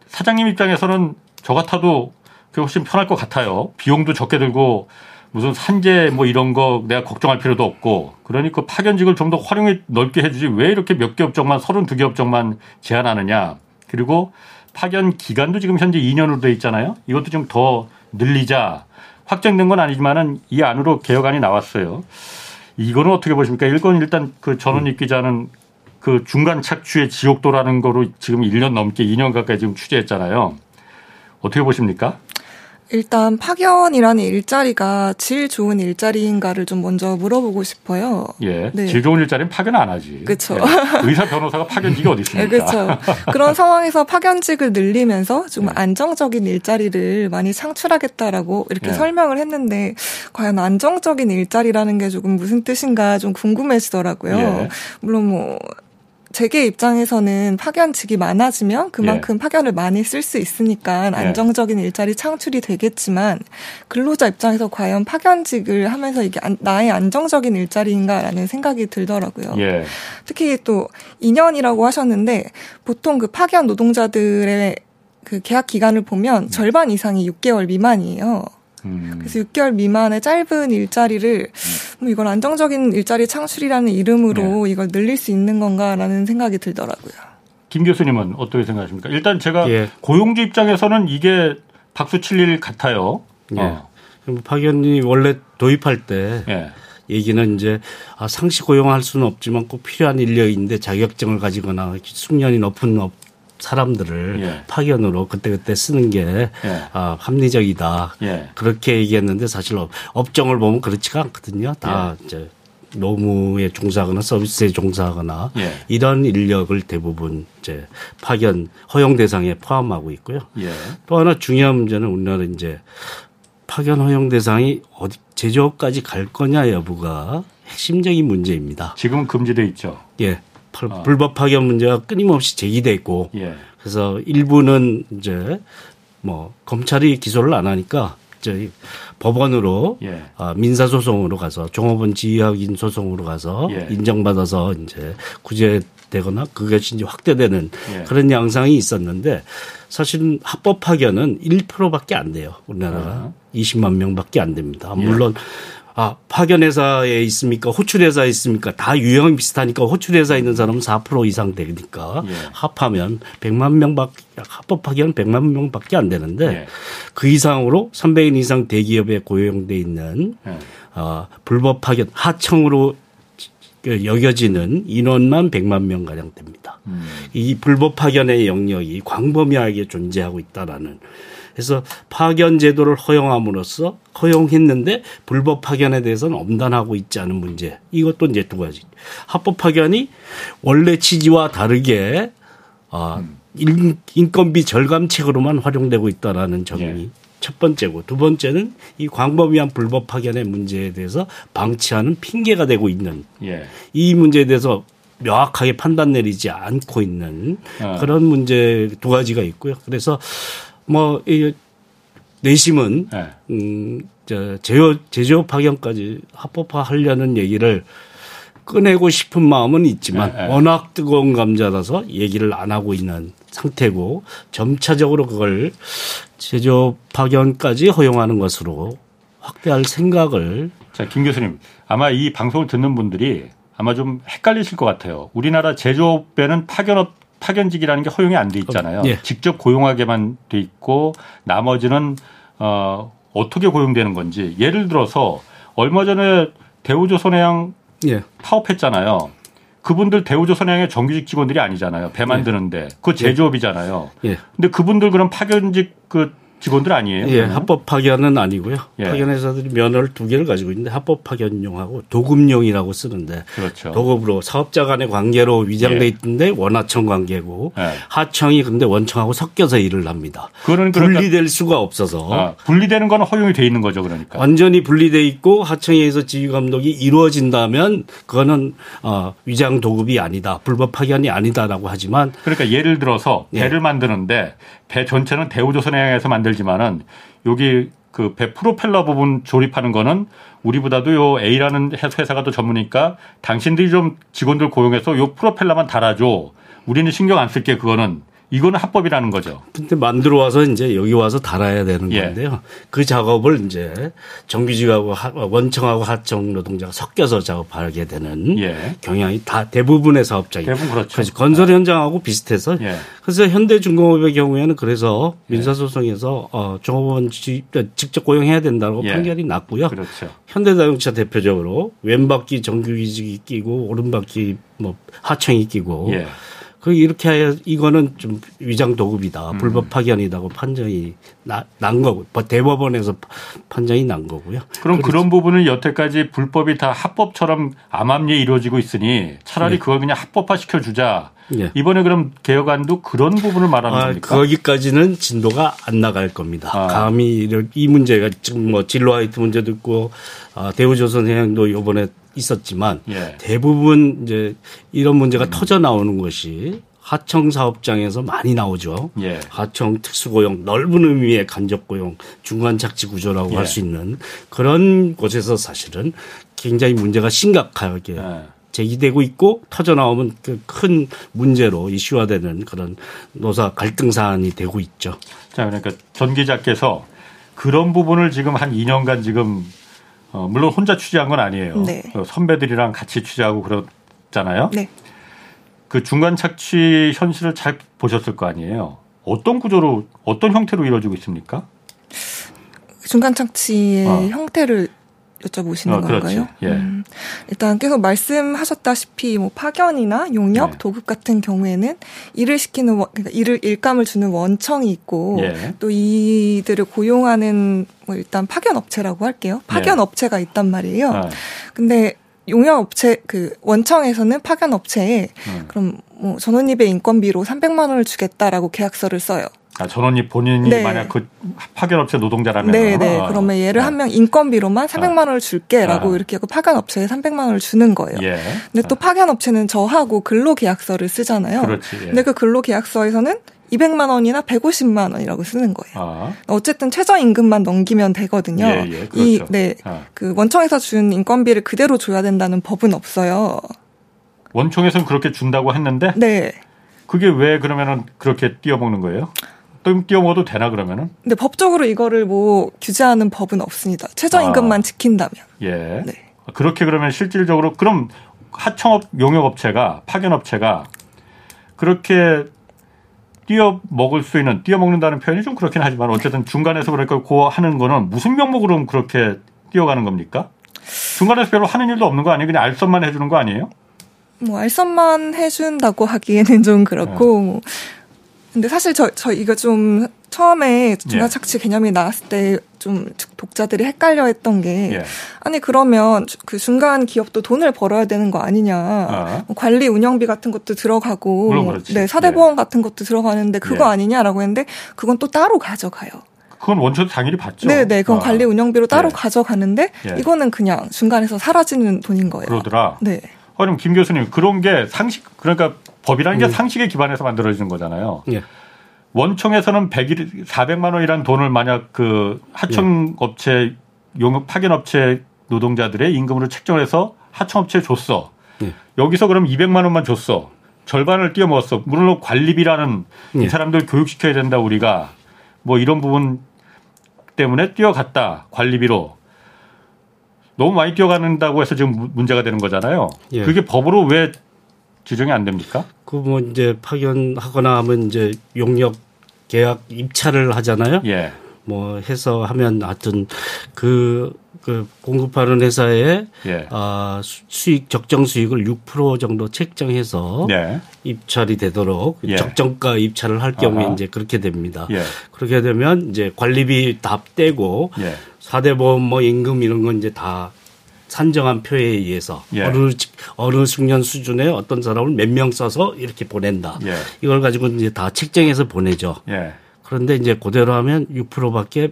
사장님 입장에서는 저 같아도 그게 훨씬 편할 것 같아요. 비용도 적게 들고 무슨 산재 뭐 이런 거 내가 걱정할 필요도 없고 그러니까 파견직을 좀 더 활용해 넓게 해주지 왜 이렇게 몇 개 업종만 32개 업종만 제한하느냐. 그리고 파견 기간도 지금 현재 2년으로 돼 있잖아요. 이것도 좀 더 늘리자. 확정된 건 아니지만은 이 안으로 개혁안이 나왔어요. 이거는 어떻게 보십니까? 일건 일단 그 전원익 기자는 그 중간 착취의 지옥도라는 거로 지금 1년 넘게 2년 가까이 지금 취재했잖아요. 어떻게 보십니까? 일단 파견이라는 일자리가 질 좋은 일자리인가를 좀 먼저 물어보고 싶어요. 예. 네. 질 좋은 일자리는 파견 안 하지. 그렇죠. 예. 의사 변호사가 파견직이 어디 있습니까? 네, 그렇죠. 그런 상황에서 파견직을 늘리면서 좀 예. 안정적인 일자리를 많이 창출하겠다라고 이렇게 예. 설명을 했는데 과연 안정적인 일자리라는 게 조금 무슨 뜻인가 좀 궁금해지더라고요. 예. 물론 뭐 재계 입장에서는 파견직이 많아지면 그만큼 예. 파견을 많이 쓸 수 있으니까 예. 안정적인 일자리 창출이 되겠지만 근로자 입장에서 과연 파견직을 하면서 이게 나의 안정적인 일자리인가라는 생각이 들더라고요. 예. 특히 또 2년이라고 하셨는데 보통 그 파견 노동자들의 그 계약 기간을 보면 음. 절반 이상이 6개월 미만이에요. 음. 그래서 6개월 미만의 짧은 일자리를 음. 뭐 이걸 안정적인 일자리 창출이라는 이름으로 네. 이걸 늘릴 수 있는 건가라는 생각이 들더라고요. 김 교수님은 어떻게 생각하십니까? 일단 제가 예. 고용주 입장에서는 이게 박수 칠 일 같아요. 예. 어. 파견이 원래 도입할 때 예. 얘기는 이제 아, 상시 고용할 수는 없지만 꼭 필요한 인력인데 자격증을 가지거나 숙련이 높은 업 사람들을 예. 파견으로 그때그때 쓰는 게 예. 아, 합리적이다. 예. 그렇게 얘기했는데 사실 업종을 보면 그렇지가 않거든요. 다 예. 이제 노무에 종사하거나 서비스에 종사하거나 예. 이런 인력을 대부분 이제 파견 허용 대상에 포함하고 있고요. 예. 또 하나 중요한 문제는 우리나라 이제 파견 허용 대상이 어디 제조업까지 갈 거냐 여부가 핵심적인 문제입니다. 지금 금지돼 있죠. 예. 어. 불법 파견 문제가 끊임없이 제기돼 있고 예. 그래서 일부는 이제 뭐 검찰이 기소를 안 하니까 저희 법원으로 예. 아, 민사 소송으로 가서 종업원 지휘학인 소송으로 가서 예. 인정받아서 이제 구제되거나 그것이 이제 확대되는 예. 그런 양상이 있었는데 사실은 합법 파견은 1%밖에 안 돼요. 우리나라가 20만 아. 명밖에 안 됩니다. 물론 아, 파견회사에 있습니까? 호출회사에 있습니까? 다 유형이 비슷하니까 호출회사에 있는 사람은 4% 이상 되니까 예. 합하면 100만 명밖에, 합법 파견 100만 명밖에 안 되는데 예. 그 이상으로 300인 이상 대기업에 고용돼 있는 예. 어, 불법 파견 하청으로 그 여겨지는 인원만 100만 명 가량 됩니다. 음. 이 불법 파견의 영역이 광범위하게 존재하고 있다라는 그래서 파견 제도를 허용함으로써 허용했는데 불법 파견에 대해서는 엄단하고 있지 않은 문제. 이것도 이제 두 가지. 합법 파견이 원래 취지와 다르게 아 인건비 절감책으로만 활용되고 있다라는 점이 예. 첫 번째고 두 번째는 이 광범위한 불법 파견의 문제에 대해서 방치하는 핑계가 되고 있는 예. 이 문제에 대해서 명확하게 판단 내리지 않고 있는 어. 그런 문제 두 가지가 있고요. 그래서 뭐, 이, 내심은, 네. 음, 저, 제조, 제조 파견까지 합법화 하려는 얘기를 꺼내고 싶은 마음은 있지만 네, 네. 워낙 뜨거운 감자라서 얘기를 안 하고 있는 상태고 점차적으로 그걸 제조 파견까지 허용하는 것으로 확대할 생각을 자, 김 교수님 아마 이 방송을 듣는 분들이 아마 좀 헷갈리실 것 같아요. 우리나라 제조업에는 파견업 파견직이라는 게 허용이 안 돼 있잖아요. 예. 직접 고용하게만 돼 있고 나머지는 어 어떻게 고용되는 건지 예를 들어서 얼마 전에 대우조선해양 예. 파업했잖아요. 그분들 대우조선해양의 정규직 직원들이 아니잖아요. 배 만드는데 예. 그 제조업이잖아요. 예. 근데 그분들 그럼 파견직 그 직원들 아니에요? 예, 합법 파견은 아니고요. 예. 파견 회사들이 면허를 두 개를 가지고 있는데 합법 파견용하고 도급용이라고 쓰는데 그렇죠. 도급으로 사업자 간의 관계로 위장돼 예. 있던데 원하청 관계고 예. 하청이 근데 원청하고 섞여서 일을 합니다. 그거는 그러니까 분리될 수가 없어서 아, 분리되는 건 허용이 돼 있는 거죠, 그러니까. 완전히 분리돼 있고 하청에 의해서 지휘 감독이 이루어진다면 그거는 어, 위장 도급이 아니다, 불법 파견이 아니다라고 하지만 그러니까 예를 들어서 예. 배를 만드는데 배 전체는 대우조선해양에서 만 들지만은 여기 그배 프로펠러 부분 조립하는 거는 우리보다도 요 A라는 회사가 더 전문이니까 당신들이 좀 직원들 고용해서 요 프로펠러만 달아줘. 우리는 신경 안 쓸게 그거는 이거는 합법이라는 거죠. 근데 만들어 와서 이제 여기 와서 달아야 되는 예. 건데요. 그 작업을 이제 정규직하고 원청하고 하청 노동자가 섞여서 작업하게 되는 예. 경향이 다 대부분의 사업장이 대부분 그렇죠. 건설 현장하고 비슷해서 예. 그래서 현대중공업의 경우에는 그래서 예. 민사소송에서 어, 종업원 직접 고용해야 된다고 예. 판결이 났고요. 그렇죠. 현대자동차 대표적으로 왼바퀴 정규직이 끼고 오른바퀴 뭐 하청이 끼고 예. 그 이렇게 하여 이거는 좀 위장 도급이다, 음. 불법 파견이다고 판정이 나, 난 거고 대법원에서 판정이 난 거고요. 그럼 그런 부분은 여태까지 불법이 다 합법처럼 암암리에 이루어지고 있으니 차라리 네. 그걸 그냥 합법화 시켜 주자. 예. 이번에 그럼 개혁안도 그런 부분을 말하는 아, 겁니까? 거기까지는 진도가 안 나갈 겁니다. 아. 감히 이 문제가 지금 뭐 진로 화이트 문제도 있고 아, 대우조선 해양도 이번에 있었지만 예. 대부분 이제 이런 문제가 음. 터져 나오는 것이 하청 사업장에서 많이 나오죠. 예. 하청 특수고용, 넓은 의미의 간접고용, 중간 착지 구조라고 예. 할수 있는 그런 곳에서 사실은 굉장히 문제가 심각하게 예. 제기되고 있고 터져 나오면 그 큰 문제로 이슈화되는 그런 노사 갈등 사안이 되고 있죠. 자, 그러니까 전 기자께서 그런 부분을 지금 한 2년간 지금 어, 물론 혼자 취재한 건 아니에요. 네. 어, 선배들이랑 같이 취재하고 그랬잖아요. 네. 그 중간 착취 현실을 잘 보셨을 거 아니에요. 어떤 구조로 어떤 형태로 이루어지고 있습니까? 중간 착취의 어. 형태를 여쭤보시는 어, 건가요? 예. 음, 일단 계속 말씀하셨다시피 뭐 파견이나 용역, 네. 도급 같은 경우에는 일을 시키는 원, 그러니까 일을 일감을 주는 원청이 있고 예. 또 이들을 고용하는 뭐 일단 파견 업체라고 할게요. 파견 예. 업체가 있단 말이에요. 아. 근데 용역 업체 그 원청에서는 파견 업체에 음. 그럼 뭐 전원입의 인건비로 300만 원을 주겠다라고 계약서를 써요. 아, 전원이 본인이 네. 만약 그 파견업체 노동자라면 네, 네. 그러면 얘를 아. 한명 인건비로만 300만 원을 줄게라고 아. 이렇게 그 파견업체에 300만 원을 주는 거예요. 예. 근데 또 파견업체는 저하고 근로계약서를 쓰잖아요. 그렇지. 예. 근데 그 근로계약서에서는 200만 원이나 150만 원이라고 쓰는 거예요. 아. 어쨌든 최저 임금만 넘기면 되거든요. 예, 예, 그렇죠. 이, 네. 아. 그 원청에서 준 인건비를 그대로 줘야 된다는 법은 없어요. 원청에서는 그렇게 준다고 했는데? 네. 그게 왜 그러면은 그렇게 띄어먹는 거예요? 띄어먹어도 되나 그러면은? 근데 법적으로 이거를 뭐 규제하는 법은 없습니다. 최저임금만 아. 지킨다면. 예. 네. 그렇게 그러면 실질적으로 그럼 하청업 용역업체가 파견업체가 그렇게 띄어 먹을 수 있는 띄어 먹는다는 표현이 좀 그렇긴 하지만 어쨌든 중간에서 그러니까 고 하는 거는 무슨 명목으로 그렇게 띄어가는 겁니까? 중간에서 별로 하는 일도 없는 거 아니에요? 그냥 알선만 해주는 거 아니에요? 뭐 알선만 해준다고 하기에는 좀 그렇고 네. 근데 사실 저, 저 이거 좀 처음에 중간 착취 예. 개념이 나왔을 때 좀 독자들이 헷갈려 했던 게 예. 아니 그러면 그 중간 기업도 돈을 벌어야 되는 거 아니냐 아. 뭐 관리 운영비 같은 것도 들어가고 네 사대보험 예. 같은 것도 들어가는데 그거 예. 아니냐라고 했는데 그건 또 따로 가져가요. 그건 원천 당연히 받죠. 네, 네. 그건 아. 관리 운영비로 따로 예. 가져가는데 예. 이거는 그냥 중간에서 사라지는 돈인 거예요. 그러더라. 네. 그럼 김 교수님 그런 게 상식 그러니까 법이라는 게 음. 상식에 기반해서 만들어지는 거잖아요. 예. 원청에서는 100일 400만 원이라는 돈을 만약 그 하청업체 용역 파견업체 노동자들의 임금으로 책정해서 하청업체에 줬어. 네. 여기서 그럼 200만 원만 줬어. 절반을 띄어먹었어. 물론 관리비라는 네. 이 사람들 교육시켜야 된다 우리가 뭐 이런 부분 때문에 뛰어갔다 관리비로 너무 많이 뛰어가는다고 해서 지금 문제가 되는 거잖아요. 예. 그게 법으로 왜 지정이 안 됩니까? 그 뭐 이제 파견하거나 하면 이제 용역 계약 입찰을 하잖아요. 예. 뭐 해서 하면 하여튼 그, 그 공급하는 회사의 예. 아, 수익 적정 수익을 6% 정도 책정해서 예. 입찰이 되도록 예. 적정가 입찰을 할 경우에 아하. 이제 그렇게 됩니다. 예. 그렇게 되면 이제 관리비 다 떼고 예. 사대 보험 뭐 임금 이런 건 이제 다 산정한 표에 의해서 예. 어느 어느 숙련 수준의 어떤 사람을 몇 명 써서 이렇게 보낸다. 예. 이걸 가지고 이제 다 책정해서 보내죠. 예. 그런데 이제 그대로 하면 6%밖에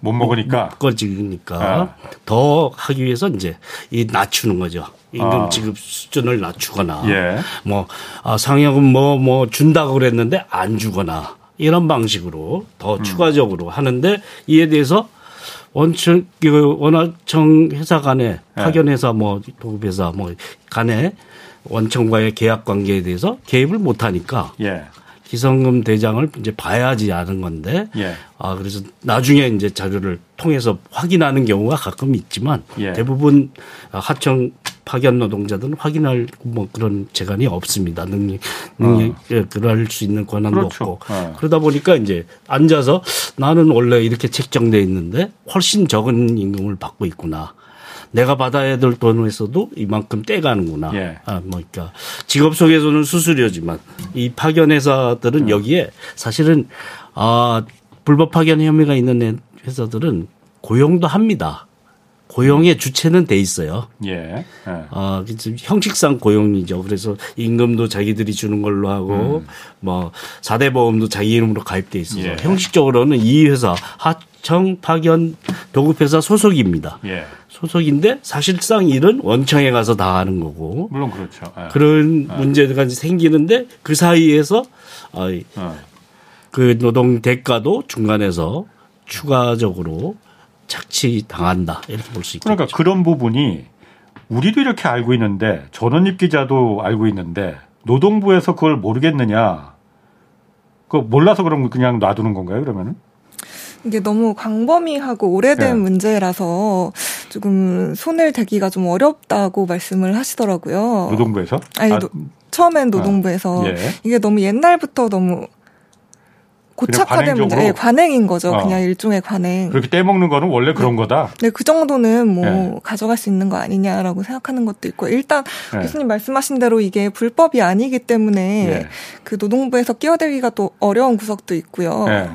못 먹으니까 못 거지니까 아. 더 하기 위해서 이제 이 낮추는 거죠. 임금 아. 지급 수준을 낮추거나 예. 뭐 아, 상여금 뭐뭐 뭐 준다고 그랬는데 안 주거나 이런 방식으로 더 음. 추가적으로 하는데 이에 대해서 원청 그 원화청 회사 간에 네. 파견 회사 뭐 도급 회사 뭐 간에 원청과의 계약 관계에 대해서 개입을 못 하니까 예. 기성금 대장을 이제 봐야지 아는 건데 예. 아 그래서 나중에 이제 자료를 통해서 확인하는 경우가 가끔 있지만 예. 대부분 하청 파견 노동자들은 확인할 뭐 그런 재간이 없습니다. 능력 능력 어. 예, 그럴 수 있는 권한도 그렇죠. 없고 어. 그러다 보니까 이제 앉아서 나는 원래 이렇게 책정돼 있는데 훨씬 적은 임금을 받고 있구나. 내가 받아야 될 돈에서도 이만큼 떼가는구나. 예. 아, 뭐, 그러니까 직업 속에서는 수수료지만 이 파견 회사들은 음. 여기에 사실은 아, 불법 파견 혐의가 있는 회사들은 고용도 합니다. 고용의 주체는 돼 있어요. 예. 예. 아, 형식상 고용이죠. 그래서 임금도 자기들이 주는 걸로 하고 음. 뭐 사대 보험도 자기 이름으로 가입돼 있어서 예. 형식적으로는 이 회사 하청 파견 도급회사 소속입니다. 예. 소속인데 사실상 일은 원청에 가서 다 하는 거고. 물론 그렇죠. 예. 그런 예. 문제가 생기는데 그 사이에서 어. 그 노동 대가도 중간에서 추가적으로 착취 당한다 이렇게 볼 수 있겠죠. 그러니까 그런 부분이 우리도 이렇게 알고 있는데 전원입 기자도 알고 있는데 노동부에서 그걸 모르겠느냐? 그 몰라서 그럼 그냥 놔두는 건가요? 그러면은? 이게 너무 광범위하고 오래된 네. 문제라서 조금 손을 대기가 좀 어렵다고 말씀을 하시더라고요. 노동부에서? 아니, 아, 처음엔 노동부에서 아, 예. 이게 너무 옛날부터 너무 고착화된 문제, 네, 관행인 거죠. 어. 그냥 일종의 관행. 그렇게 떼먹는 거는 원래 그런 네. 거다. 네, 그 정도는 뭐 네. 가져갈 수 있는 거 아니냐라고 생각하는 것도 있고, 일단 네. 교수님 말씀하신 대로 이게 불법이 아니기 때문에 네. 그 노동부에서 끼어들기가 또 어려운 구석도 있고요. 네.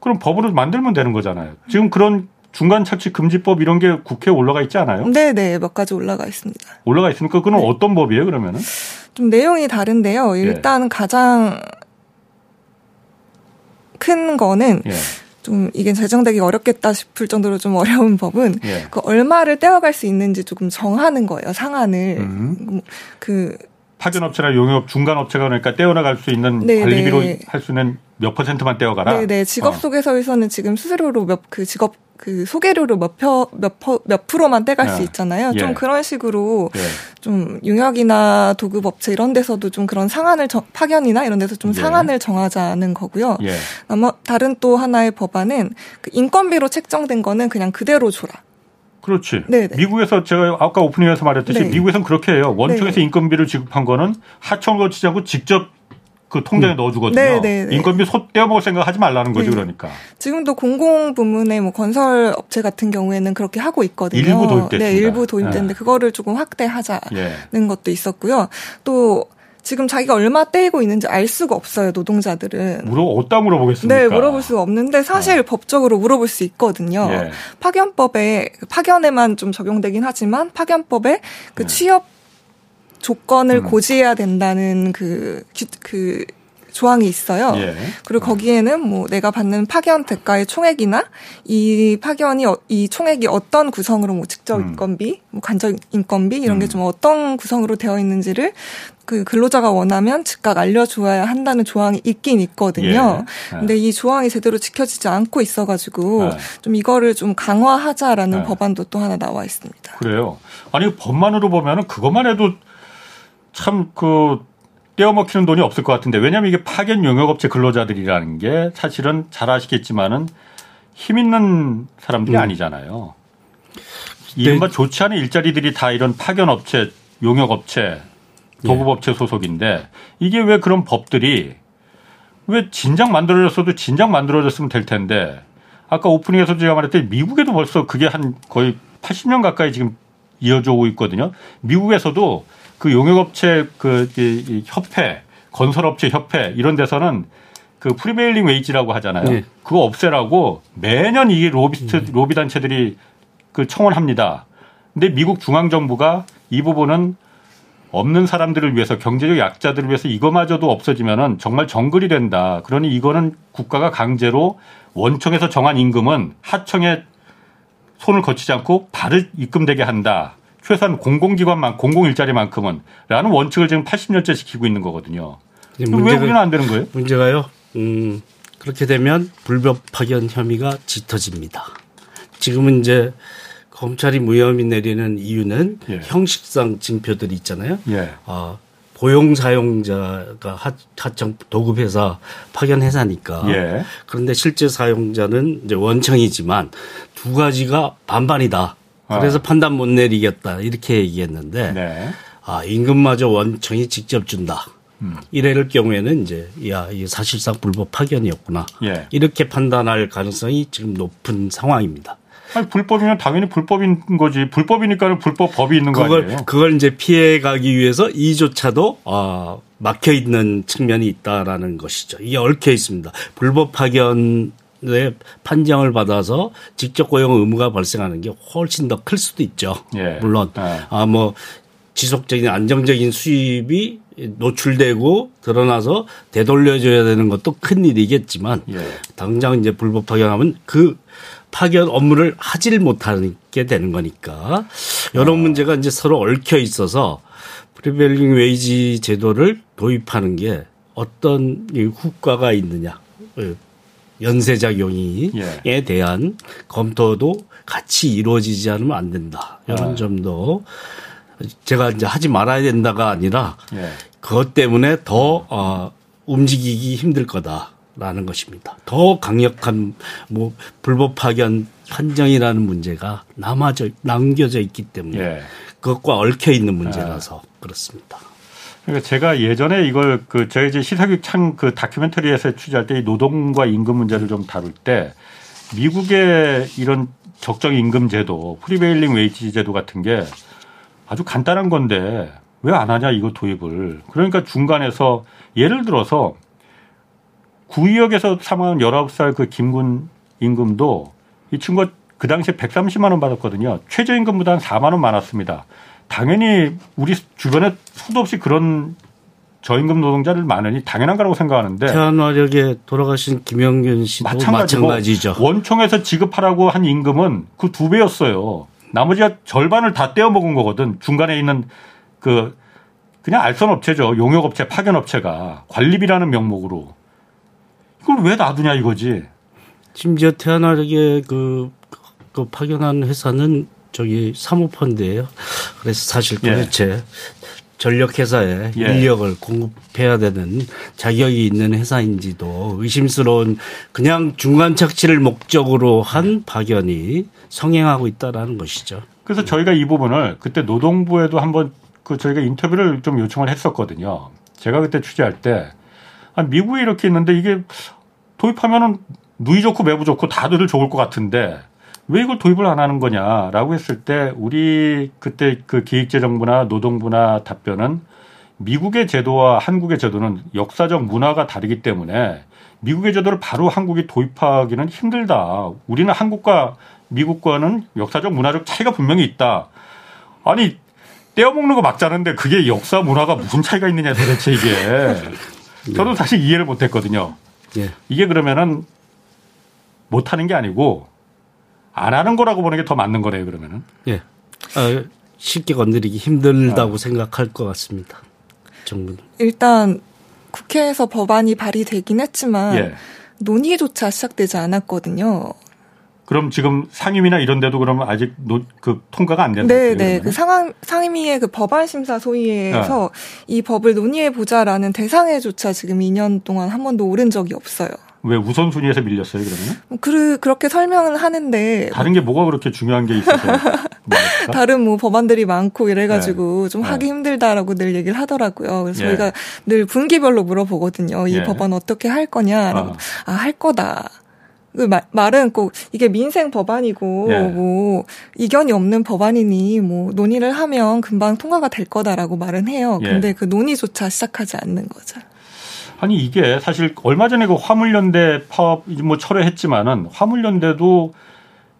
그럼 법으로 만들면 되는 거잖아요. 지금 그런 중간 착취 금지법 이런 게 국회에 올라가 있지 않아요? 네, 네, 몇 가지 올라가 있습니다. 올라가 있습니까? 그건 어떤 법이에요, 그러면은? 좀 내용이 다른데요. 일단 가장 큰 거는 예. 좀 이게 제정되기 어렵겠다 싶을 정도로 좀 어려운 법은 예. 그 얼마를 떼어갈 수 있는지 조금 정하는 거예요 상한을 음. 뭐그 파견업체나 용역 중간업체가 그러니까 떼어나갈 수 있는 네네. 관리비로 네. 할수 있는 몇 퍼센트만 떼어가라. 네네 네. 직업 소개서에서는 어. 지금 수수료로 몇 그 직업 그 소개료로 몇, 표, 몇, 프로만 떼갈 네. 수 있잖아요. 예. 좀 그런 식으로 예. 좀 용역이나 도급 업체 이런 데서도 좀 그런 상한을 정, 파견이나 이런 데서 좀 예. 상한을 정하자는 거고요. 예. 아마 다른 또 하나의 법안은 그 인건비로 책정된 거는 그냥 그대로 줘라. 그렇지. 네네. 미국에서 제가 아까 오프닝에서 말했듯이 네. 미국에서는 그렇게 해요. 원청에서 네. 인건비를 지급한 거는 하청을 거치지 않고 직접 그 통장에 음. 넣어주거든요. 네네네. 네, 네. 인건비 소 떼어먹을 생각하지 말라는 거죠, 네. 그러니까. 지금도 공공 부문의 뭐 건설 업체 같은 경우에는 그렇게 하고 있거든요. 일부 도입됐습니다. 네, 일부 도입됐는데 네. 그거를 조금 확대하자는 예. 것도 있었고요. 또 지금 자기가 얼마 떼이고 있는지 알 수가 없어요, 노동자들은. 물어, 어디다 물어보겠습니까? 네, 물어볼 수가 없는데 사실 어. 법적으로 물어볼 수 있거든요. 예. 파견법에, 파견에만 좀 적용되긴 하지만 파견법에 그 예. 취업 조건을 음. 고지해야 된다는 그, 그, 조항이 있어요. 예. 그리고 거기에는 뭐 내가 받는 파견 대가의 총액이나 이 파견이 어, 이 총액이 어떤 구성으로 뭐 직접 음. 인건비, 뭐 간접 인건비 이런 게좀 음. 어떤 구성으로 되어 있는지를 그 근로자가 원하면 즉각 알려줘야 한다는 조항이 있긴 있거든요. 예. 예. 근데 이 조항이 제대로 지켜지지 않고 있어가지고 예. 좀 이거를 좀 강화하자라는 예. 법안도 또 하나 나와 있습니다. 그래요. 아니 법만으로 보면은 그것만 해도 참그 떼어먹히는 돈이 없을 것 같은데 왜냐하면 이게 파견 용역업체 근로자들이라는 게 사실은 잘 아시겠지만은 힘 있는 사람들이 음. 아니잖아요. 이른바 네. 좋지 않은 일자리들이 다 이런 파견업체, 용역업체, 도급업체 소속인데 이게 왜 그런 법들이 왜 진작 만들어졌어도 진작 만들어졌으면 될 텐데 아까 오프닝에서 제가 말했듯이 미국에도 벌써 그게 한 거의 80년 가까이 지금 이어져 오고 있거든요. 미국에서도 그 용역업체 그 협회, 건설업체 협회 이런 데서는 그 prevailing wage라고 하잖아요. 네. 그거 없애라고 매년 이 로비스트 음. 로비 단체들이 그 청원합니다. 근데 미국 중앙 정부가 이 부분은 없는 사람들을 위해서 경제적 약자들을 위해서 이거마저도 없어지면은 정말 정글이 된다. 그러니 이거는 국가가 강제로 원청에서 정한 임금은 하청에 손을 거치지 않고 바로 입금되게 한다. 최소한 공공기관만 공공 일자리만큼은 라는 원칙을 지금 80년째 지키고 있는 거거든요. 문제가, 왜 우리는 안 되는 거예요? 문제가요. 음, 그렇게 되면 불법 파견 혐의가 짙어집니다. 지금은 이제 검찰이 무혐의 내리는 이유는 예. 형식상 징표들이 있잖아요. 예. 어, 고용 사용자가 하, 하청 도급회사 파견 회사니까. 예. 그런데 실제 사용자는 이제 원청이지만 두 가지가 반반이다. 그래서 어. 판단 못 내리겠다 이렇게 얘기했는데 네. 아 임금마저 원청이 직접 준다. 음. 이럴 경우에는 이제 야 이게 사실상 불법 파견이었구나 예. 이렇게 판단할 가능성이 지금 높은 상황입니다. 아니 불법이면 당연히 불법인 거지. 불법이니까는 불법 법이 있는 거 그걸, 아니에요? 그걸 이제 피해 가기 위해서 이조차도 아 막혀 있는 측면이 있다라는 것이죠. 이게 얽혀 있습니다. 불법 파견 의 판정을 받아서 직접 고용 의무가 발생하는 게 훨씬 더 클 수도 있죠. 예. 물론 예. 아뭐 지속적인 안정적인 수입이 노출되고 드러나서 되돌려줘야 되는 것도 큰 일이겠지만 예. 당장 이제 불법 파견하면 그 파견 업무를 하질 못하게 되는 거니까 여러 아. 문제가 이제 서로 얽혀 있어서 prevailing wage 제도를 도입하는 게 어떤 후과가 있느냐 연쇄작용이에 예. 대한 검토도 같이 이루어지지 않으면 안 된다. 이런 아. 점도 제가 이제 하지 말아야 된다가 아니라 예. 그것 때문에 더 어, 움직이기 힘들 거다라는 것입니다. 더 강력한 뭐 불법 파견 판정이라는 문제가 남아져 남겨져 있기 때문에 예. 그것과 얽혀 있는 문제라서 예. 그렇습니다. 그러니까 제가 예전에 이걸 그 저희 이제 시사교육 창 그 다큐멘터리에서 취재할 때 이 노동과 임금 문제를 좀 다룰 때 미국의 이런 적정 임금 제도, prevailing wage 제도 같은 게 아주 간단한 건데 왜 안 하냐 이거 도입을. 그러니까 중간에서 예를 들어서 구의역에서 사망한 19살 그 김군 임금도 이 친구가 그 당시에 130만 원 받았거든요. 최저임금보다 한 4만 원 많았습니다. 당연히 우리 주변에 수도 없이 그런 저임금 노동자를 많으니 당연한 거라고 생각하는데 태안화력에 돌아가신 김용균 씨도 마찬가지죠. 원청에서 지급하라고 한 임금은 그 두 배였어요. 나머지가 절반을 다 떼어 먹은 거거든. 중간에 있는 그 그냥 알선 업체죠. 용역 업체, 파견 업체가 관리비라는 명목으로 이걸 왜 놔두냐 이거지. 심지어 태안화력에 그, 그 파견한 회사는 저기 사모펀드예요. 그래서 사실 예. 도대체 예. 전력회사에 예. 인력을 공급해야 되는 자격이 있는 회사인지도 의심스러운 그냥 중간 착취를 목적으로 한 파견이 성행하고 있다라는 것이죠. 그래서 저희가 이 부분을 그때 노동부에도 한번 그 저희가 인터뷰를 좀 요청을 했었거든요. 제가 그때 취재할 때 아, 미국에 이렇게 있는데 이게 도입하면은 누이 좋고 매부 좋고 다들 좋을 것 같은데 왜 이걸 도입을 안 하는 거냐라고 했을 때 우리 그때 그 기획재정부나 노동부나 답변은 미국의 제도와 한국의 제도는 역사적 문화가 다르기 때문에 미국의 제도를 바로 한국이 도입하기는 힘들다. 우리는 한국과 미국과는 역사적 문화적 차이가 분명히 있다. 아니 떼어먹는 거 막자는데 그게 역사 문화가 무슨 차이가 있느냐 도대체 이게. <laughs> 저도 사실 이해를 못했거든요. 예. 이게 그러면은 못하는 게 아니고 안 하는 거라고 보는 게 더 맞는 거네요, 그러면은. 예. 어, 쉽게 건드리기 힘들다고 어. 생각할 것 같습니다. 정부는. 일단 국회에서 법안이 발의되긴 했지만 예. 논의조차 시작되지 않았거든요. 그럼 지금 상임이나 이런 데도 그러면 아직 노, 그 통과가 안 된다. 네, 네. 그 상황 상임위의 그 법안 심사 소위에서 네. 이 법을 논의해 보자라는 대상에조차 지금 2년 동안 한 번도 오른 적이 없어요. 왜 우선순위에서 밀렸어요, 그러면? 뭐 그, 그렇게 설명은 하는데. 다른 게 뭐가 그렇게 중요한 게 있어서. <laughs> 다른 뭐 법안들이 많고 이래가지고 네. 좀 하기 네. 힘들다라고 늘 얘기를 하더라고요. 그래서 예. 저희가 늘 분기별로 물어보거든요. 이 예. 법안 어떻게 할 거냐라고. 아, 아 할 거다. 그 말, 말은 꼭 이게 민생 법안이고 예. 뭐 이견이 없는 법안이니 뭐 논의를 하면 금방 통과가 될 거다라고 말은 해요. 예. 근데 그 논의조차 시작하지 않는 거죠. 아니 이게 사실 얼마 전에 그 화물연대 파업 뭐 철회했지만은 화물연대도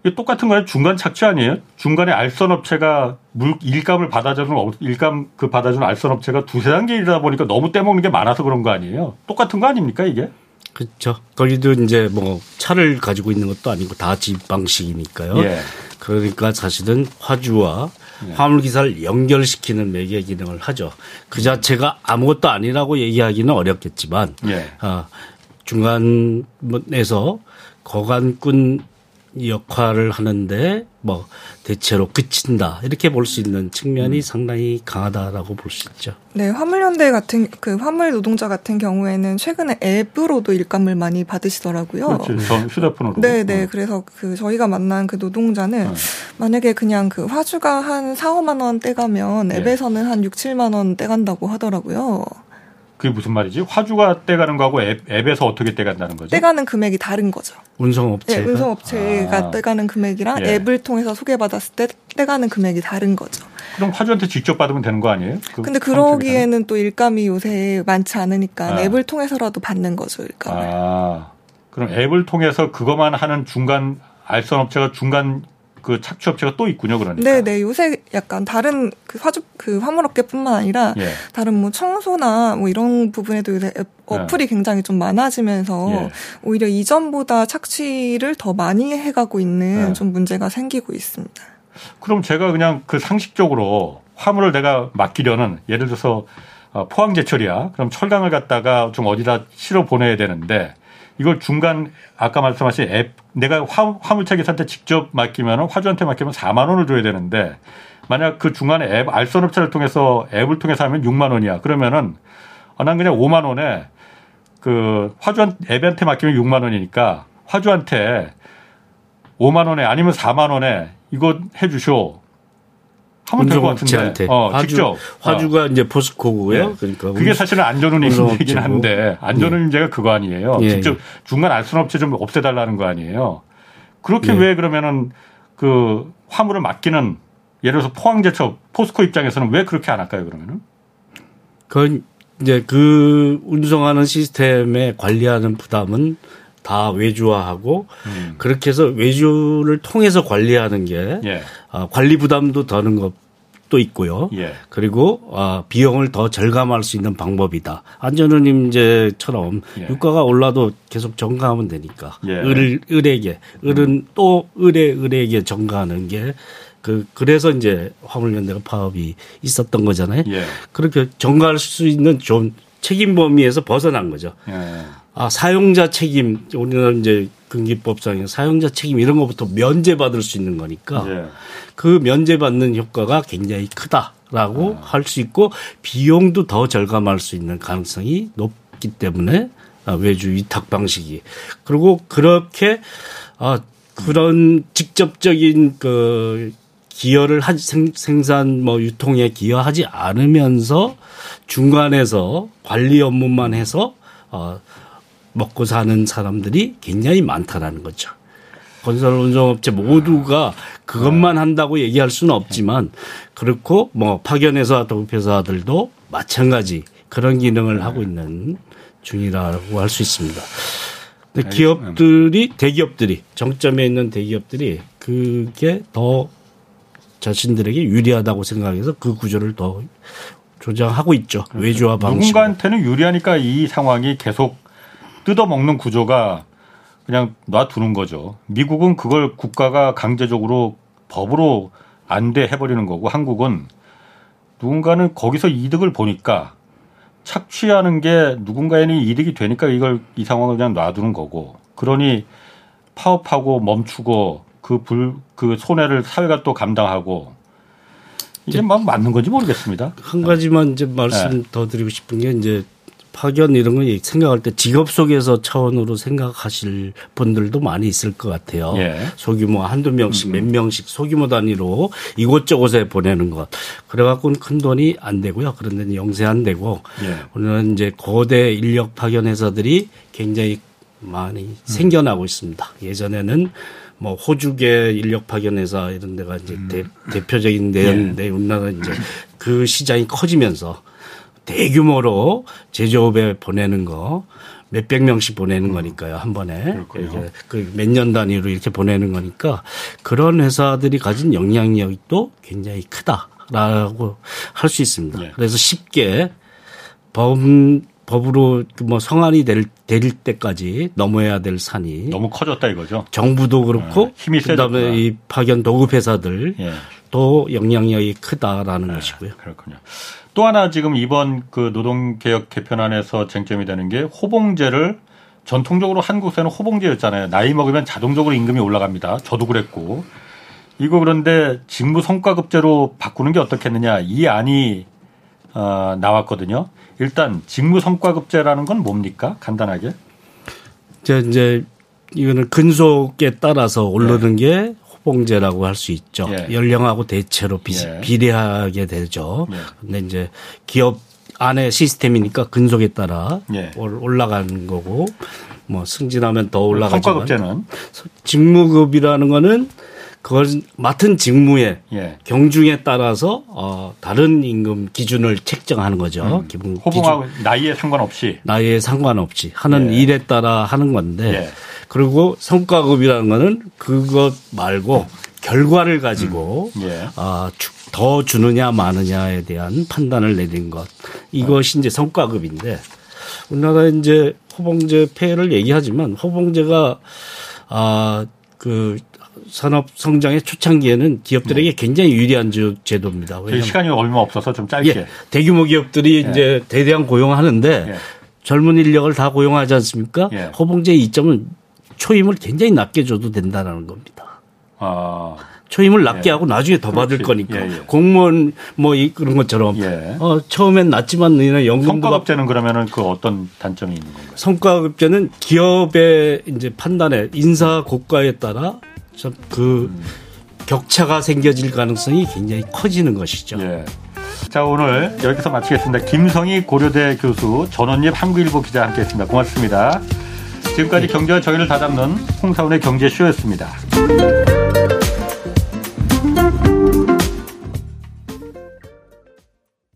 이게 똑같은 거예요. 중간 착취 아니에요? 중간에 알선 업체가 물 일감을 받아주는 일감 그 받아주는 알선 업체가 두세 단계 이다 보니까 너무 떼먹는 게 많아서 그런 거 아니에요? 똑같은 거 아닙니까 이게? 그렇죠. 거기도 이제 뭐 차를 가지고 있는 것도 아니고 다 집 방식이니까요. 예. 그러니까 사실은 화주와 예. 화물 기사를 연결시키는 매개 기능을 하죠. 그 자체가 아무것도 아니라고 얘기하기는 어렵겠지만 예. 아, 중간에서 거간꾼 역할을 하는데 뭐 대체로 그친다 이렇게 볼 수 있는 측면이 음. 상당히 강하다라고 볼 수 있죠. 네, 화물연대 같은 그 화물 노동자 같은 경우에는 최근에 앱으로도 일감을 많이 받으시더라고요. 그렇지, 휴대폰으로. 네, 네. 음. 그래서 그 저희가 만난 그 노동자는 음. 만약에 그냥 그 화주가 한 4, 5만 원 떼가면 네. 앱에서는 한 6, 7만 원 떼간다고 하더라고요. 그게 무슨 말이지? 화주가 떼가는 거하고 앱, 앱에서 어떻게 떼간다는 거죠? 떼가는 금액이 다른 거죠. 운송업체. 네, 운송업체가 아. 떼가는 금액이랑 예. 앱을 통해서 소개받았을 때 떼가는 금액이 다른 거죠. 그럼 화주한테 직접 받으면 되는 거 아니에요? 그 근데 그러기에는 또 일감이 요새 많지 않으니까 아. 앱을 통해서라도 받는 거죠, 일감을. 아. 그럼 앱을 통해서 그것만 하는 중간 알선 업체가 중간 그 착취 업체가 또 있군요, 그러니까. 네, 네. 요새 약간 다른 그 화주 그 화물업계뿐만 아니라 예. 다른 뭐 청소나 뭐 이런 부분에도 요새 어플이 예. 굉장히 좀 많아지면서 예. 오히려 이전보다 착취를 더 많이 해가고 있는 예. 좀 문제가 생기고 있습니다. 그럼 제가 그냥 그 상식적으로 화물을 내가 맡기려는 예를 들어서 어, 포항 제철이야. 그럼 철강을 갖다가 좀 어디다 실어 보내야 되는데 이걸 중간 아까 말씀하신 앱 내가 화, 화물차 기사한테 직접 맡기면 화주한테 맡기면 4만 원을 줘야 되는데 만약 그 중간에 앱 알선업체를 통해서 앱을 통해서 하면 6만 원이야. 그러면은 아, 난 그냥 5만 원에 그 화주한 앱한테 맡기면 6만 원이니까 화주한테 5만 원에 아니면 4만 원에 이거 해주쇼. 하면 될 것 같은데. 어, 화주, 직접. 화주가 어. 이제 포스코고요. 네. 그러니까 그게 사실은 안전운임이긴 한데 안전운임제가 네. 그거 아니에요. 예. 직접 중간 알선업체 좀 없애달라는 거 아니에요. 그렇게 예. 왜 그러면은 그 화물을 맡기는 예를 들어서 포항제철 포스코 입장에서는 왜 그렇게 안 할까요? 그러면은? 그건 이제 그 운송하는 시스템에 관리하는 부담은 다 외주화하고 음. 그렇게 해서 외주를 통해서 관리하는 게 예. 어, 관리 부담도 더는 것 도 있고요. 예. 그리고 어, 비용을 더 절감할 수 있는 방법이다. 안전운임제처럼 예. 유가가 올라도 계속 정가하면 되니까 예. 을 을에게 을은 음. 또 을에 을에게 정가하는 게 그, 그래서 이제 화물연대가 파업이 있었던 거잖아요. 예. 그렇게 정가할 수 있는 좀 책임 범위에서 벗어난 거죠. 예. 아, 사용자 책임, 우리는 이제 근기법상의 사용자 책임 이런 것부터 면제받을 수 있는 거니까 예. 그 면제받는 효과가 굉장히 크다라고 아. 할수 있고 비용도 더 절감할 수 있는 가능성이 높기 때문에 아, 외주 위탁 방식이 그리고 그렇게 아, 그런 직접적인 그 기여를 한 생산 뭐 유통에 기여하지 않으면서 중간에서 관리 업무만 해서 어 먹고 사는 사람들이 굉장히 많다라는 거죠. 건설 운송업체 모두가 그것만 한다고 얘기할 수는 없지만 그렇고 뭐 파견회사 도급회사들도 마찬가지 그런 기능을 하고 있는 중이라고 할 수 있습니다. 근데 기업들이 대기업들이 정점에 있는 대기업들이 그게 더 자신들에게 유리하다고 생각해서 그 구조를 더 조장하고 있죠. 그렇죠. 외주화 방식. 누군가한테는 유리하니까 이 상황이 계속 뜯어먹는 구조가 그냥 놔두는 거죠. 미국은 그걸 국가가 강제적으로 법으로 안돼 해버리는 거고 한국은 누군가는 거기서 이득을 보니까 착취하는 게 누군가에는 이득이 되니까 이걸 이 상황을 그냥 놔두는 거고 그러니 파업하고 멈추고 그 불, 그 손해를 사회가 또 감당하고 이게 막 맞는 건지 모르겠습니다. 한 가지만 이제 말씀 네. 더 드리고 싶은 게 이제 파견 이런 거 생각할 때 직업 속에서 차원으로 생각하실 분들도 많이 있을 것 같아요. 예. 소규모 한두 명씩 음. 몇 명씩 소규모 단위로 이곳저곳에 보내는 것. 그래갖고는 큰 돈이 안 되고요. 그런 데는 영세 안 되고 예. 오늘은 이제 고대 인력 파견 회사들이 굉장히 많이 음. 생겨나고 있습니다. 예전에는 뭐 호주계 인력 파견 회사 이런 데가 이제 음. 대, 표적인 데였는데 예. 우리나라 이제 그 시장이 커지면서 대규모로 제조업에 보내는 거 몇백 명씩 보내는 거니까요 한 번에 그몇 년 단위로 이렇게 보내는 거니까 그런 회사들이 가진 영향력이 또 굉장히 크다라고 할 수 있습니다. 네. 그래서 쉽게 법 법으로 뭐 성안이 될, 될 때까지 넘어야 될 산이 너무 커졌다 이거죠. 정부도 그렇고 네. 힘이 그다음에 이 파견 도급 회사들 예. 또 영향력이 크다라는 네. 것이고요. 그렇군요. 또 하나 지금 이번 그 노동개혁 개편안에서 쟁점이 되는 게 호봉제를 전통적으로 한국에는 호봉제였잖아요. 나이 먹으면 자동적으로 임금이 올라갑니다. 저도 그랬고. 이거 그런데 직무 성과급제로 바꾸는 게 어떻겠느냐. 이 안이 어, 나왔거든요. 일단 직무 성과급제라는 건 뭡니까? 간단하게. 이제 이제 이거는 근속에 따라서 오르는 네. 게 호봉제라고 할 수 있죠. 예. 연령하고 대체로 비, 예. 비례하게 되죠. 예. 근데 이제 기업 안에 시스템이니까 근속에 따라 예. 올라가는 거고 뭐 승진하면 더 올라가지만 성과급제는 직무급이라는 거는 그걸 맡은 직무의 예. 경중에 따라서 어 다른 임금 기준을 책정하는 거죠. 음. 기본 호봉하고 기준. 나이에 상관없이 나이에 상관없이 하는 예. 일에 따라 하는 건데 예. 그리고 성과급이라는 거는 그것 말고 결과를 가지고 음. 예. 아, 더 주느냐 마느냐에 대한 판단을 내린 것 이것이 이제 성과급인데 우리나라 이제 호봉제 폐해를 얘기하지만 호봉제가 아그 산업 성장의 초창기에는 기업들에게 네. 굉장히 유리한 제도입니다. 시간이 얼마 없어서 좀 짧게. 예, 대규모 기업들이 예. 이제 대대량 고용하는데 예. 젊은 인력을 다 고용하지 않습니까? 예. 호봉제의 이점은 초임을 굉장히 낮게 줘도 된다는 겁니다. 아. 초임을 낮게 예. 하고 나중에 더 받을 거니까 예, 예. 공무원 뭐 그런 것처럼 예. 어, 처음엔 낮지만 너희는 연금도 성과급제는 그러면은 그 어떤 단점이 있는 건가요? 성과급제는 기업의 이제 판단에 인사 고가에 따라 그 음. 격차가 생겨질 가능성이 굉장히 커지는 것이죠. 예. 자 오늘 여기서 마치겠습니다. 김성희 고려대 교수 전원립 한국일보 기자 함께했습니다. 고맙습니다. 지금까지 네. 경제와 저희를 다잡는 홍사원의 경제쇼였습니다.